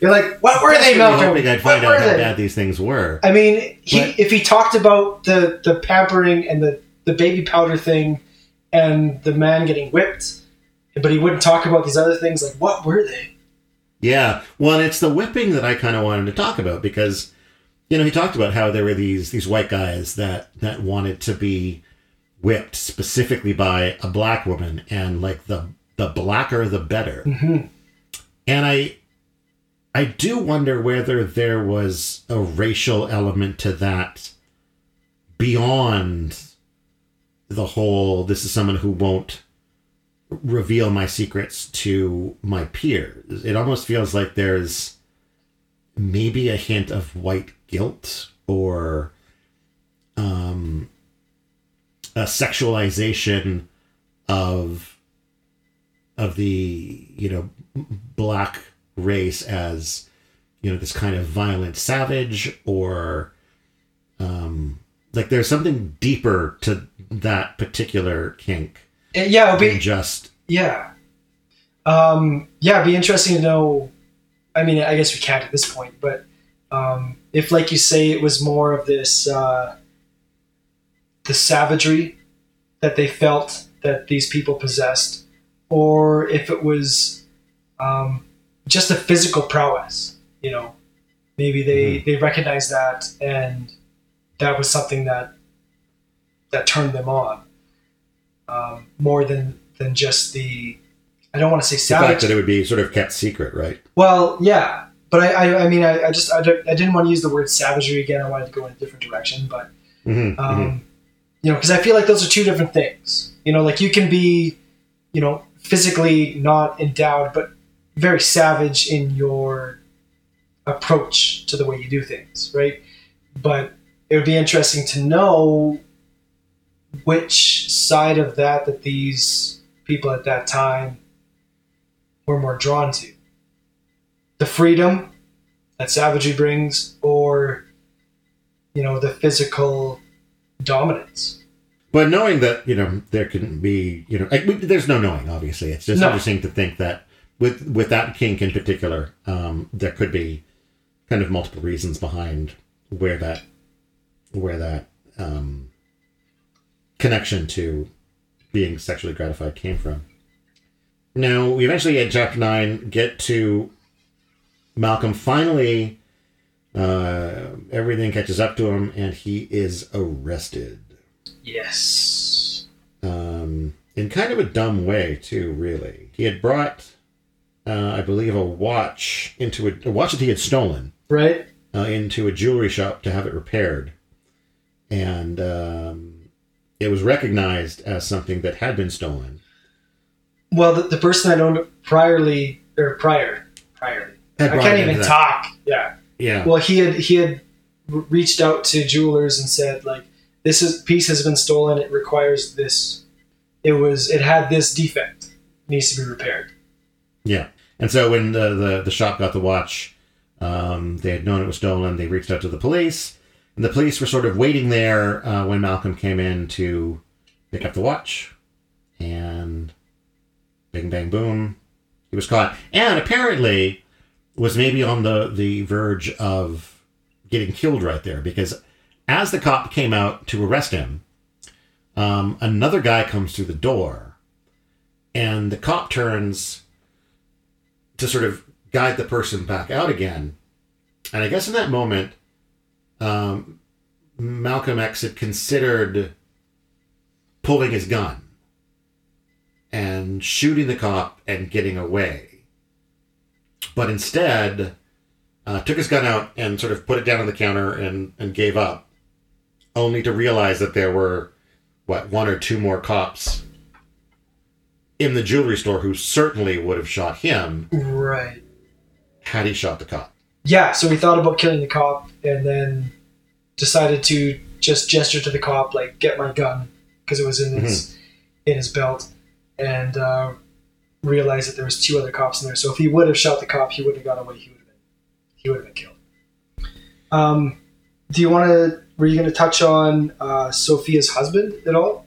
you're like, what were they, Malcolm? hoping i'd What find were out how they? bad these things were I mean, he But- if he talked about the the pampering and the the baby powder thing, and the man getting whipped, but he wouldn't talk about these other things. Like, what were they? Yeah, well, and it's the whipping that I kind of wanted to talk about because, you know, he talked about how there were these these white guys that that wanted to be whipped specifically by a black woman, and like the the blacker the better. Mhm. And I I do wonder whether there was a racial element to that beyond the whole. This is someone who won't reveal my secrets to my peers. It almost feels like there's maybe a hint of white guilt or um, a sexualization of of the you know black race as you know this kind of violent savage or um like there's something deeper to that particular kink Yeah, it'll be just yeah, um, yeah. It'd be interesting to know. I mean, I guess we can't at this point, but um, if, like you say, it was more of this uh, the savagery that they felt that these people possessed, or if it was um, just a physical prowess. You know, maybe they they recognized that, and that was something that that turned them on um, more than than just the. I don't want to say savage. the fact that it would be sort of kept secret, right? Well, yeah, but I, I, I mean, I, I just, I, I didn't want to use the word savagery again. I wanted to go in a different direction, but Mm-hmm, um, you know, because I feel like those are two different things. You know, like you can be, you know, physically not endowed, but very savage in your approach to the way you do things, right? But it would be interesting to know which side of that that these people at that time were more drawn to. The freedom that savagery brings, or you know, the physical dominance. But knowing that you know there can be you know like, there's no knowing. Obviously, it's just No. interesting to think that with with that kink in particular, um, there could be kind of multiple reasons behind where that where that um, connection to being sexually gratified came from. Now we eventually at chapter nine get to Malcolm finally. Uh, everything catches up to him, and he is arrested. Yes. Um, in kind of a dumb way too. Really, he had brought, uh, I believe, a watch into a, a watch that he had stolen Right. uh, into a jewelry shop to have it repaired, and um, it was recognized as something that had been stolen. Well, the, the person that owned it priorly or prior, priorly. Had I can't even that- talk. Yeah. Yeah, Well, he had he had reached out to jewelers and said like, this is piece has been stolen. It requires this. It was it had this defect. It needs to be repaired. yeah. And so when the the, the shop got the watch, um, they had known it was stolen. They reached out to the police, and the police were sort of waiting there uh, when Malcolm came in to pick up the watch, and bing bang boom, he was caught, and apparently was maybe on the the verge of getting killed right there because as the cop came out to arrest him, um, another guy comes through the door, and the cop turns to sort of guide the person back out again, and I guess in that moment, um, Malcolm X had considered pulling his gun and shooting the cop and getting away. But instead, uh, took his gun out and sort of put it down on the counter and, and gave up, only to realize that there were, what, one or two more cops in the jewelry store who certainly would have shot him Right. had he shot the cop. Yeah. So he thought about killing the cop and then decided to just gesture to the cop like, "Get my gun," because it was in his in his belt, and uh, realized that there was two other cops in there. So if he would have shot the cop, he wouldn't have got away. He would have been he would have been killed. Um, do you want to? Were you going to touch on uh, Sophia's husband at all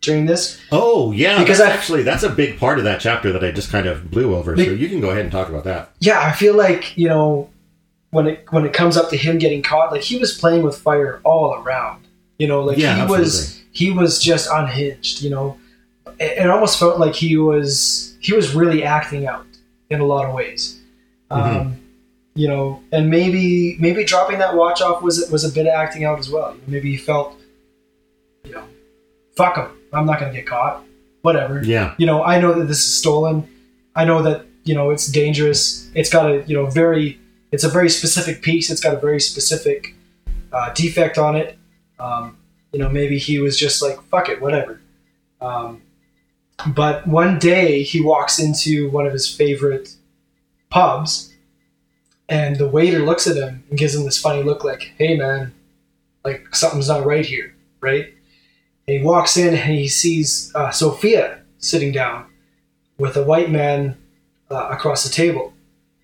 during this? Oh yeah, Because that's I- actually that's a big part of that chapter that I just kind of blew over. Be- so you can go ahead and talk about that. Yeah, I feel like you know when it when it comes up to him getting caught, like he was playing with fire all around. You know, like Yeah, he was he was just unhinged. You know, it, it almost felt like he was he was really acting out in a lot of ways. Um, you know, and maybe maybe dropping that watch off was was a bit of acting out as well. Maybe he felt, you know, fuck him. I'm not gonna get caught. Whatever Yeah, you know, I know that this is stolen. I know that you know it's dangerous. It's got a you know very it's a very specific piece. It's got a very specific uh, defect on it. Um, you know, maybe he was just like fuck it, whatever. Um, but one day he walks into one of his favorite pubs, and the waiter looks at him and gives him this funny look, like, "Hey man, like something's not right here, right?" And he walks in and he sees uh, Sophia sitting down with a white man uh, across the table.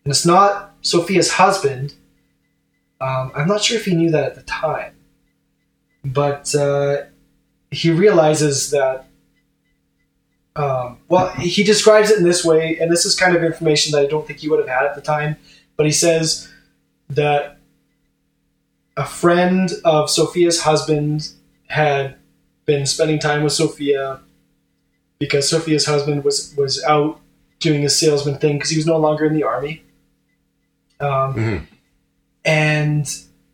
And it's not Sophia's husband. Um, I'm not sure if he knew that at the time. But uh, he realizes that. Um, well, he describes it in this way, and this is kind of information that I don't think he would have had at the time. But he says that a friend of Sophia's husband had been spending time with Sophia because Sophia's husband was was out doing a salesman thing because he was no longer in the army. Um, Mhm. And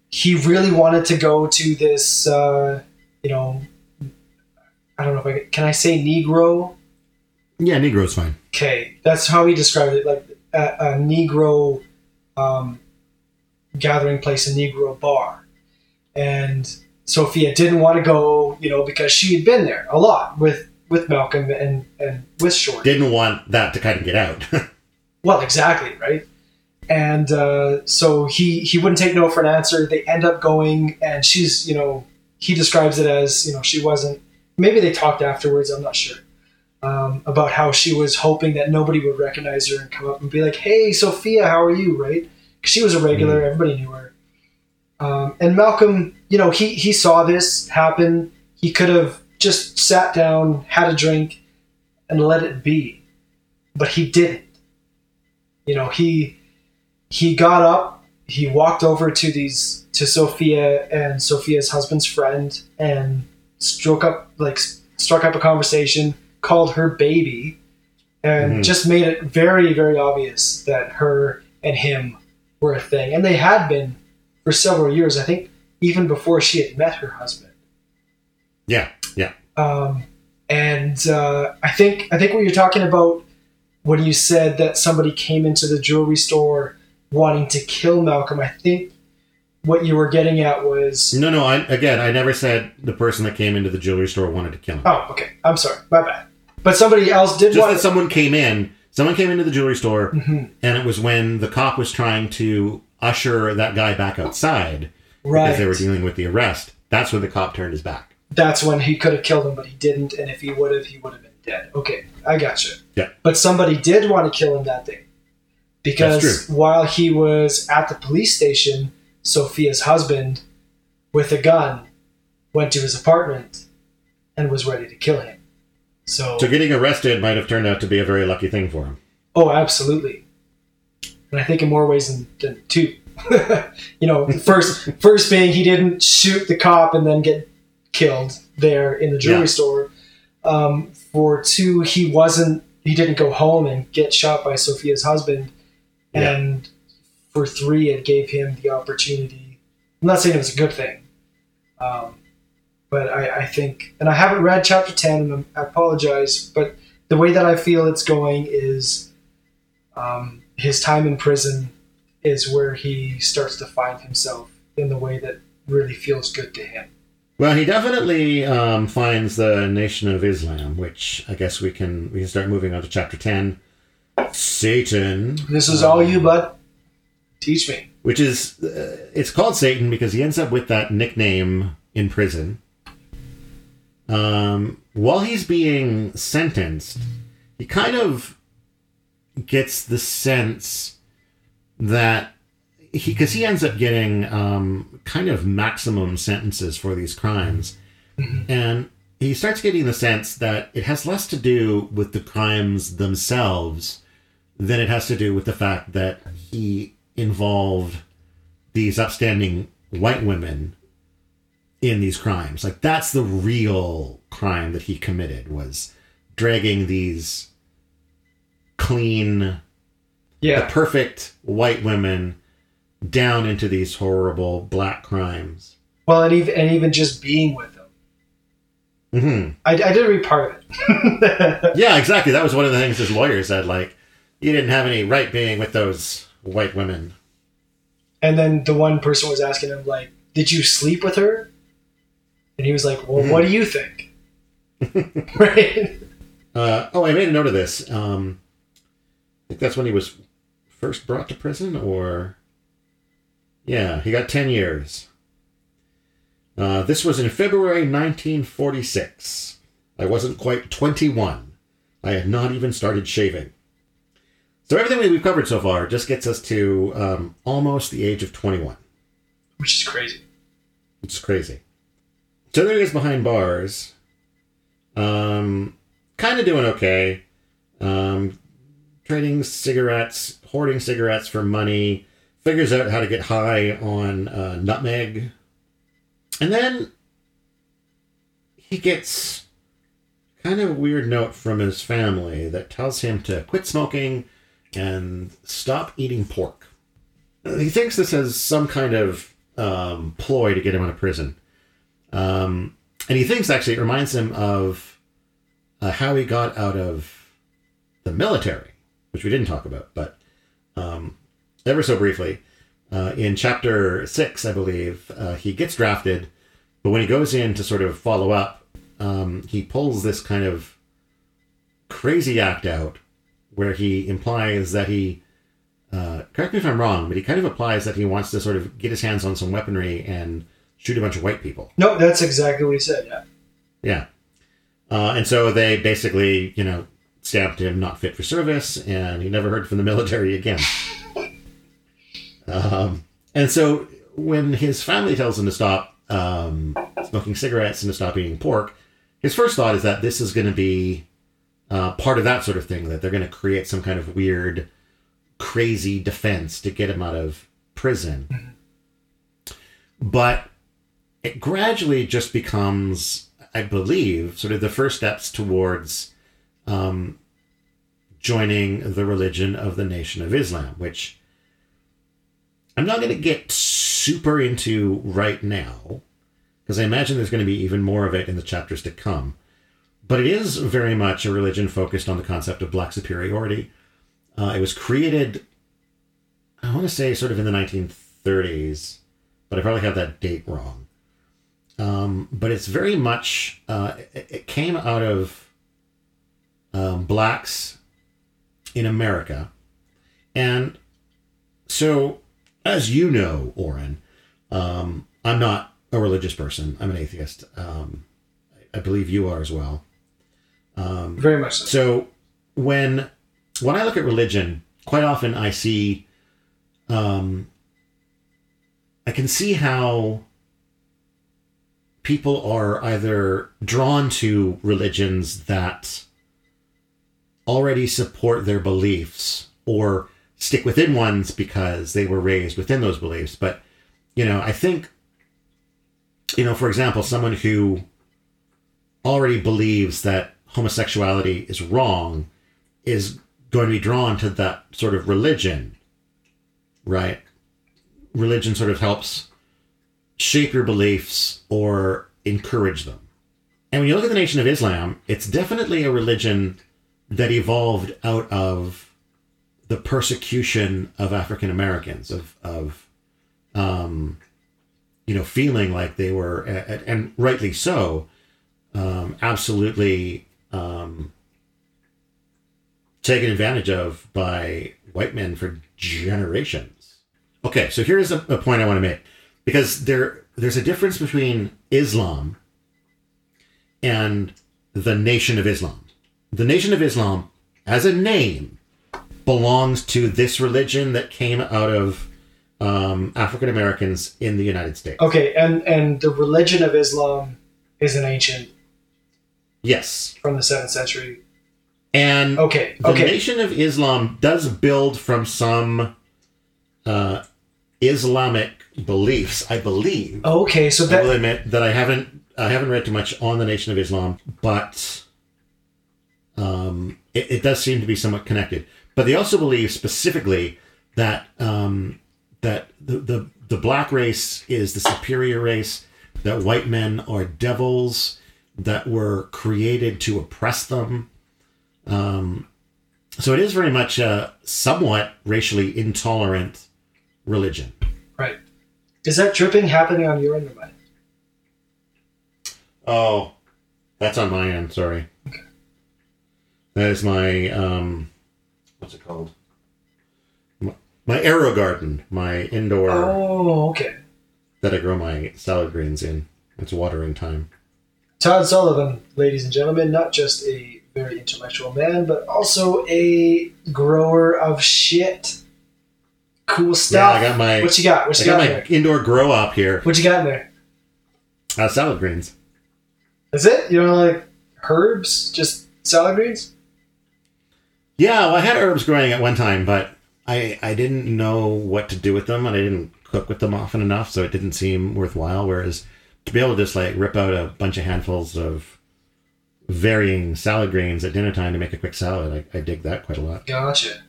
he really wanted to go to this, uh, you know, I don't know if I can, can I say Negro? yeah, Negro's fine. Okay, that's how he described it, like a, a Negro um, gathering place, a Negro bar. And Sophia didn't want to go, you know, because she had been there a lot with with Malcolm and and with Short. Didn't want that to kind of get out. Well, exactly, right? And uh, so he he wouldn't take no for an answer. They end up going, and she's you know he describes it as you know she wasn't. Maybe they talked afterwards. I'm not sure um, about how she was hoping that nobody would recognize her and come up and be like, "Hey, Sophia, how are you?" Right? 'Cause she was a regular. Everybody knew her. Um, and Malcolm, you know, he he saw this happen. He could have just sat down, had a drink, and let it be, but he didn't you know he he got up he walked over to these to Sophia and Sophia's husband's friend and struck up like struck up a conversation, called her baby, and Mhm. just made it very very obvious that her and him were a thing, and they had been for several years. I think even before she had met her husband. Yeah, yeah. Um, and uh, I think I think what you're talking about when you said that somebody came into the jewelry store wanting to kill Malcolm. I think what you were getting at was No, no. I again, I never said the person that came into the jewelry store wanted to kill him. oh, okay. I'm sorry, my bad. But somebody else did Just want. that someone came in. Someone came into the jewelry store, Mhm. and it was when the cop was trying to usher that guy back outside right. because they were dealing with the arrest. That's when the cop turned his back. That's when he could have killed him, but he didn't. And if he would have, he would have been dead. Okay, I got you. Yeah. But somebody did want to kill him that day because while he was at the police station, Sophia's husband, with a gun, went to his apartment and was ready to kill him. So, So getting arrested might have turned out to be a very lucky thing for him. oh, absolutely. And I think in more ways than, than two. you know, first first being he didn't shoot the cop and then get killed there in the jewelry Yeah. store. Um, for two, he wasn't he didn't go home and get shot by Sophia's husband. Yeah. And for three, it gave him the opportunity. I'm not saying it was a good thing, um, but I, I think, and I haven't read chapter ten, and I'm- I apologize, but the way that I feel it's going is um, his time in prison is where he starts to find himself in the way that really feels good to him. Well, he definitely um, finds the Nation of Islam, which I guess we can we can start moving on to chapter ten. Satan. This is all you, bud. Teach me. which is uh, it's called Satan because he ends up with that nickname in prison. Um, while he's being sentenced, he kind of gets the sense that he because he ends up getting um, kind of maximum sentences for these crimes, and he starts getting the sense that it has less to do with the crimes themselves than it has to do with the fact that he involved these upstanding white women in these crimes. Like that's the real crime that he committed was dragging these clean, the Yeah. perfect white women down into these horrible black crimes. Well, and even and even just being with them. Mm-hmm. I, I did read part of it. Yeah, exactly. That was one of the things his lawyer said. Like, you didn't have any right being with those white women. and then the one person was asking him like, "Did you sleep with her?" And he was like, "Well, what do you think?" right? Uh, oh, I made a note of this. Um, I think that's when he was first brought to prison, or yeah, he got ten years. Uh, this was in February 1946. I wasn't quite 21. I had not even started shaving. So everything we've covered so far just gets us to um, almost the age of 21. Which is crazy. It's crazy. So there he is behind bars. Um, kind of doing okay. Um, trading cigarettes, hoarding cigarettes for money. Figures out how to get high on uh, nutmeg. And then he gets kind of a weird note from his family that tells him to quit smoking and stop eating pork. He thinks this is some kind of um, ploy to get him out of prison. Um, and he thinks actually it reminds him of uh, how he got out of the military, which we didn't talk about, but um, ever so briefly. Uh, in chapter six, I believe, uh, he gets drafted, but when he goes in to sort of follow up, um, he pulls this kind of crazy act out where he implies that he uh, correct me if I'm wrong, but he kind of implies that he wants to sort of get his hands on some weaponry and shoot a bunch of white people. No, that's exactly what he said. Yeah. Yeah. Uh, and so they basically, you know, stamped him not fit for service, and he never heard from the military again. um, and so when his family tells him to stop um, smoking cigarettes and to stop eating pork, his first thought is that this is going to be uh, part of that sort of thing, that they're going to create some kind of weird, crazy defense to get him out of prison. But it gradually just becomes, I believe, sort of the first steps towards um, joining the religion of the Nation of Islam, which I'm not going to get super into right now, because I imagine there's going to be even more of it in the chapters to come. But it is very much a religion focused on the concept of black superiority. Uh, it was created, I want to say, sort of in the 1930s, but I probably have that date wrong. Um, but it's very much, uh, it, it came out of um, blacks in America. And so, as you know, Oren, um, I'm not a religious person. I'm an atheist. Um, I believe you are as well. Um, Very much so. so when when I look at religion, quite often I see, um, I can see how people are either drawn to religions that already support their beliefs or stick within ones because they were raised within those beliefs. But, you know, I think, you know, for example, someone who already believes that homosexuality is wrong is going to be drawn to that sort of religion, right? Religion sort of helps shape your beliefs or encourage them. And when you look at the Nation of Islam, it's definitely a religion that evolved out of the persecution of African Americans, of, of um, you know, feeling like they were, and rightly so, um, absolutely um, taken advantage of by white men for generations. Okay, so here's a, a point I want to make because there there's a difference between Islam and the Nation of Islam. The Nation of Islam, as a name, belongs to this religion that came out of um, African Americans in the United States. Okay, and and the religion of Islam is an ancient Yes, from the seventh century. and Okay, the okay, Nation of Islam does build from some uh, Islamic beliefs, I believe. okay. So that I will admit that I haven't I haven't read too much on the Nation of Islam, but um, it, it does seem to be somewhat connected. But they also believe specifically that um, that the, the the black race is the superior race, that white men are devils that were created to oppress them. Um, so it is very much a somewhat racially intolerant religion. right. Is that dripping happening on your end or mine? Oh, that's on my end. Sorry. That is my um, what's it called? My, my AeroGarden, my indoor Oh, okay. that I grow my salad greens in. It's watering time. Todd Sullivan, ladies and gentlemen, not just a very intellectual man, but also a grower of shit. Cool stuff. Yeah, I got my- What you got? What I you got got, my in there? indoor grow up here. What you got in there? Uh, salad greens. Is it? You know, like herbs, just salad greens. Yeah, well, I had herbs growing at one time, but I I didn't know what to do with them, and I didn't cook with them often enough, so it didn't seem worthwhile. Whereas to be able to just like rip out a bunch of handfuls of varying salad greens at dinner time to make a quick salad, I, I dig that quite a lot. Gotcha.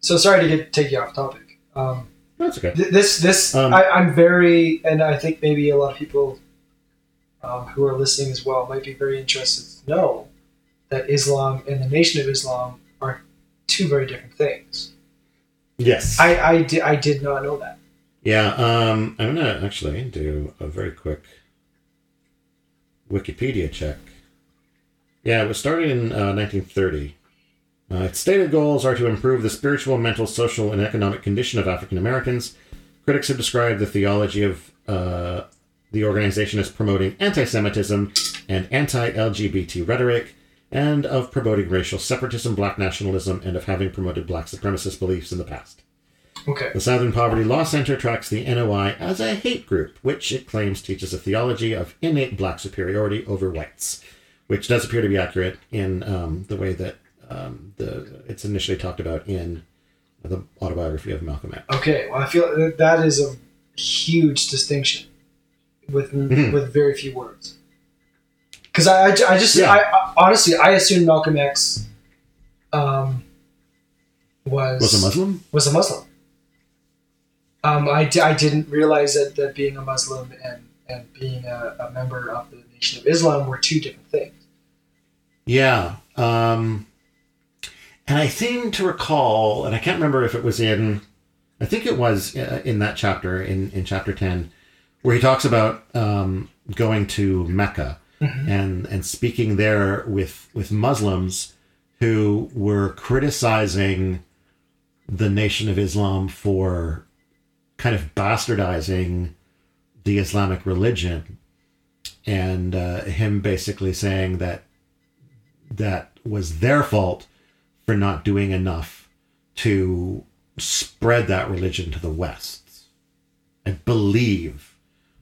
So sorry to get take you off topic. Um, That's okay. th- this this Um, I, I'm very, and I think maybe a lot of people um, who are listening as well might be very interested to know that Islam and the Nation of Islam are two very different things. Yes. I I, di- I did not know that. yeah. Um, I'm gonna actually do a very quick Wikipedia check. Yeah, it was started in uh, 1930. Uh, its stated goals are to improve the spiritual, mental, social, and economic condition of African Americans. Critics have described the theology of uh, the organization as promoting anti Semitism and anti LGBT rhetoric, and of promoting racial separatism, black nationalism, and of having promoted black supremacist beliefs in the past. Okay. The Southern Poverty Law Center tracks the NOI as a hate group, which it claims teaches a theology of innate black superiority over whites, which does appear to be accurate in um, the way that um, the it's initially talked about in the autobiography of Malcolm X. Okay, well, I feel that that is a huge distinction with Mhm. with very few words. Because I, I, I just Yeah. I, I honestly I assumed Malcolm X um, was Was a Muslim? was a Muslim. Um, I, I didn't realize that, that being a Muslim and, and being a, a member of the Nation of Islam were two different things. Yeah. Um, and I seem to recall, and I can't remember if it was in, I think it was uh, in that chapter, in, in chapter 10, where he talks about um, going to Mecca and, and speaking there with, with Muslims who were criticizing the Nation of Islam for kind of bastardizing the Islamic religion. And uh, him basically saying that that was their fault for not doing enough to spread that religion to the West. I believe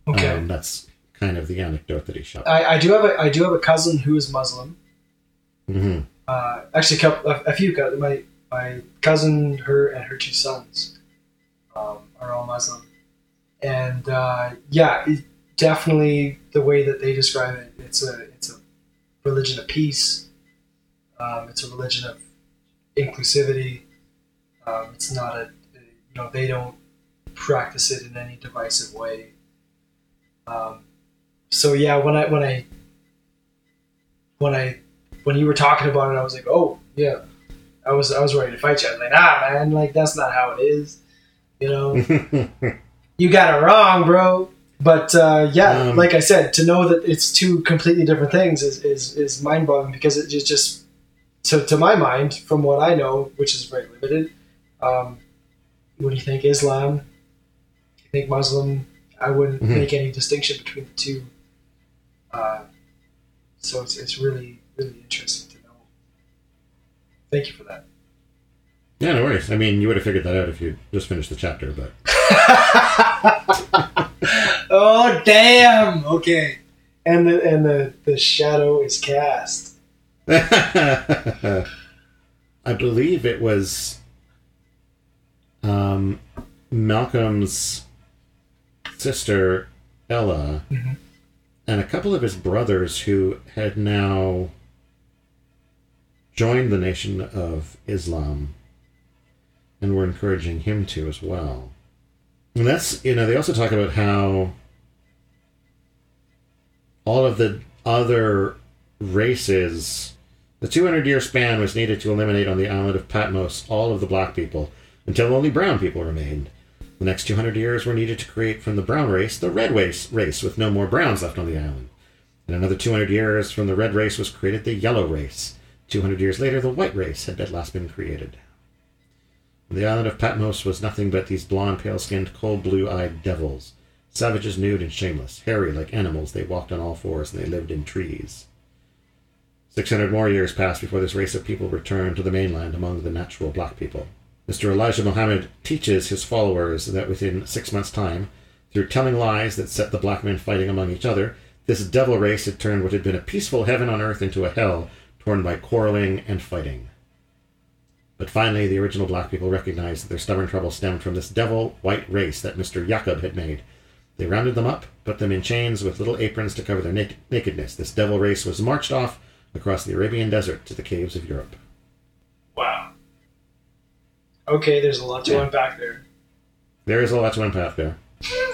Okay. um, that's kind of the anecdote that he shot. I, I do have a I do have a cousin who is Muslim. hmm Uh, actually, a, couple, a, a few cousins. My my cousin, her and her two sons, um, are all Muslim, and uh, yeah, it, definitely the way that they describe it, it's a it's a religion of peace. Um, it's a religion of inclusivity. Um, it's not a you know they don't practice it in any divisive way. Um, so yeah, when I when I when I when you were talking about it, I was like, oh yeah, I was I was ready to fight you. I was like, nah, man, like that's not how it is. You know, you got it wrong, bro. But uh, yeah, Um, like I said, to know that it's two completely different things is is, is mind boggling because it just just to, to my mind, from what I know, which is very limited. Um, when you think Islam, you think Muslim, I wouldn't Mhm. make any distinction between the two. Uh, so it's, it's really really interesting to know. Thank you for that. yeah, no worries. I mean, you would have figured that out if you just finished the chapter, but oh damn! Okay, and the and the the shadow is cast. I believe it was um, Malcolm's sister Ella Mhm. And a couple of his brothers who had now joined the Nation of Islam and were encouraging him to as well. And that's, you know, they also talk about how all of the other races the 200 year span was needed to eliminate on the island of Patmos all of the black people until only brown people remained. The next 200 years were needed to create from the brown race the red race, race with no more browns left on the island. In another 200 years, from the red race was created the yellow race. 200 years later, the white race had at last been created. The island of Patmos was nothing but these blond, pale skinned, cold blue eyed devils. Savages nude and shameless, hairy like animals, they walked on all fours and they lived in trees. Six hundred more years passed before this race of people returned to the mainland among the natural black people. Mr. Elijah Muhammad teaches his followers that within six months' time, through telling lies that set the black men fighting among each other, this devil race had turned what had been a peaceful heaven on earth into a hell torn by quarreling and fighting. But finally, the original black people recognized that their stubborn trouble stemmed from this devil white race that Mr. Jacob had made. They rounded them up, put them in chains with little aprons to cover their nak- nakedness. This devil race was marched off across the Arabian desert to the caves of Europe. Wow. Okay, there's a lot to Yeah. unpack there. There is a lot to unpack there.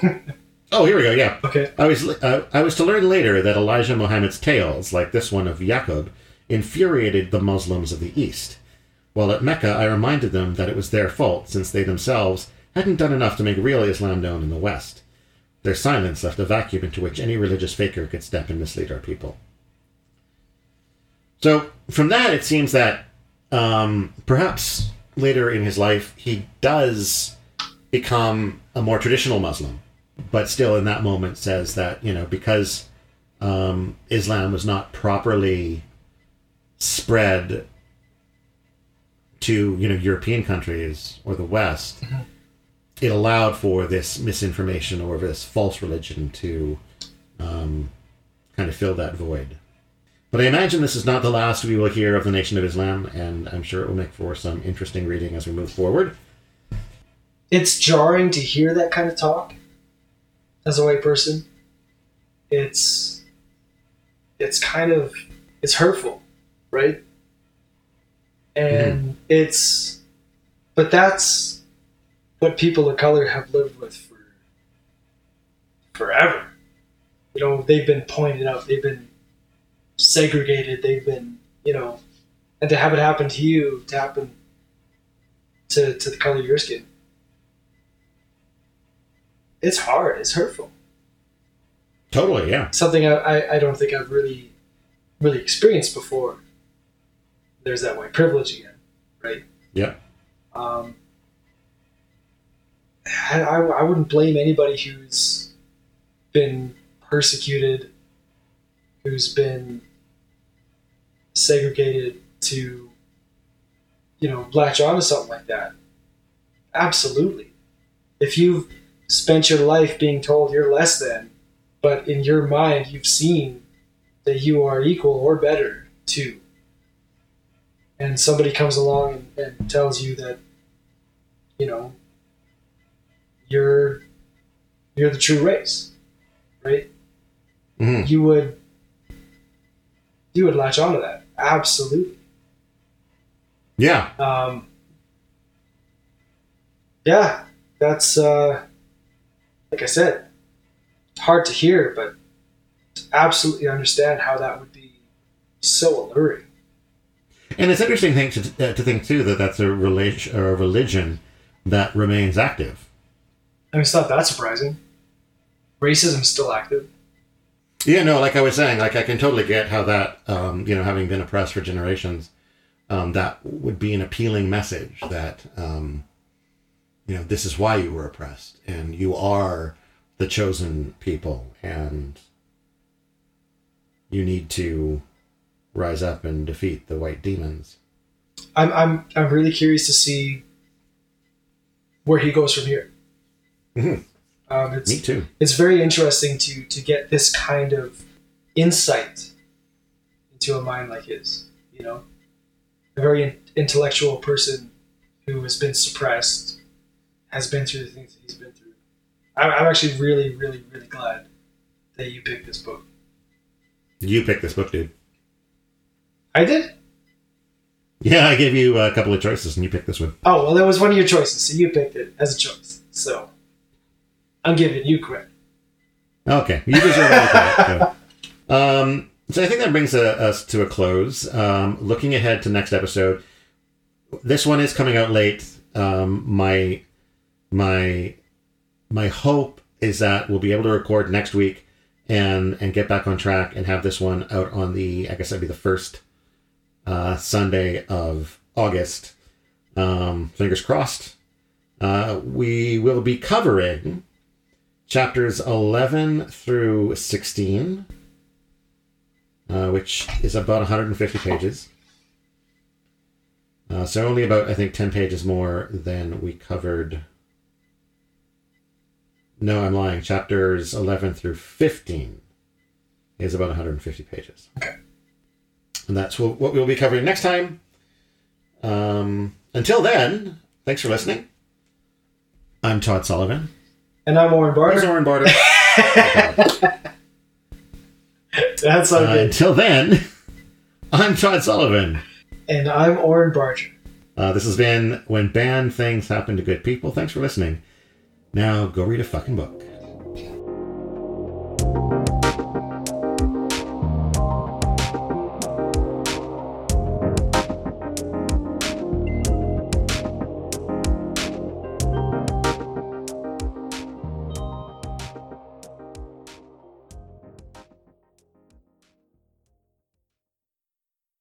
oh, here we go. Yeah, Okay. I was uh, I was to learn later that Elijah Muhammad's tales, like this one of Yaqub, infuriated the Muslims of the East. While at Mecca, I reminded them that it was their fault, since they themselves hadn't done enough to make real Islam known in the West. Their silence left a vacuum into which any religious faker could step and mislead our people. So, from that, it seems that um, perhaps later in his life, he does become a more traditional Muslim, but still in that moment says that, you know, because um, Islam was not properly spread to, you know, European countries or the West, it allowed for this misinformation or this false religion to um, kind of fill that void. But I imagine this is not the last we will hear of the Nation of Islam, and I'm sure it will make for some interesting reading as we move forward. it's jarring to hear that kind of talk as a white person. It's it's kind of it's hurtful, right? And mm-hmm. it's but that's what people of color have lived with for forever. You know, they've been pointed out, they've been segregated, they've been, you know, and to have it happen to you, to happen to, to the color of your skin, it's hard, it's hurtful. Totally, yeah. Something I, I, I don't think I've really, really experienced before. There's that white privilege again, right? Yeah. Um, I, I, I wouldn't blame anybody who's been persecuted, who's been segregated to, you know, latch onto something like that. Absolutely. If you've spent your life being told you're less than, but in your mind you've seen that you are equal or better to, and somebody comes along and, and tells you that, you know, you're you're the true race, right? hmm You would you would latch onto that absolutely. Yeah. Um, yeah, that's uh, like I said, hard to hear, but to absolutely understand how that would be so alluring. And it's interesting thing to, uh, to think too that that's a relation or a religion that remains active. I mean, it's not that surprising. Racism's still active. Yeah, no, like I was saying, like I can totally get how that, um, you know, having been oppressed for generations, um, that would be an appealing message that, um, you know, this is why you were oppressed and you are the chosen people and you need to rise up and defeat the white demons. I'm I'm I'm really curious to see where he goes from here. Mhm. Um, it's Me too. it's very interesting to to get this kind of insight into a mind like his. You know, a very in- intellectual person who has been suppressed, has been through the things that he's been through. I'm, I'm actually really, really, really glad that you picked this book. You picked this book, dude. I did. Yeah, I gave you a couple of choices and you picked this one. Oh well, that was one of your choices, so you picked it as a choice. So I'm giving you credit. Okay, you deserve all credit. So, um, so I think that brings uh us to a close. Um, looking ahead to next episode, this one is coming out late. Um, my my my hope is that we'll be able to record next week and and get back on track and have this one out on the I guess that'd be the first uh, Sunday of August. Um, fingers crossed. Uh, we will be covering chapters 11 through 16, uh, which is about 150 pages. Uh, so only about, I think, 10 pages more than we covered. No, I'm lying. Chapters 11 through 15 is about 150 pages. And that's what what we'll be covering next time. Um, until then, thanks for listening. I'm Todd Sullivan. And I'm Warren There's Barter. Oren Barter. That's so Uh, good. until then, I'm Todd Sullivan. And I'm Oren Barger. Uh, this has been When Bad Things Happen to Good People. Thanks for listening. Now go read a fucking book.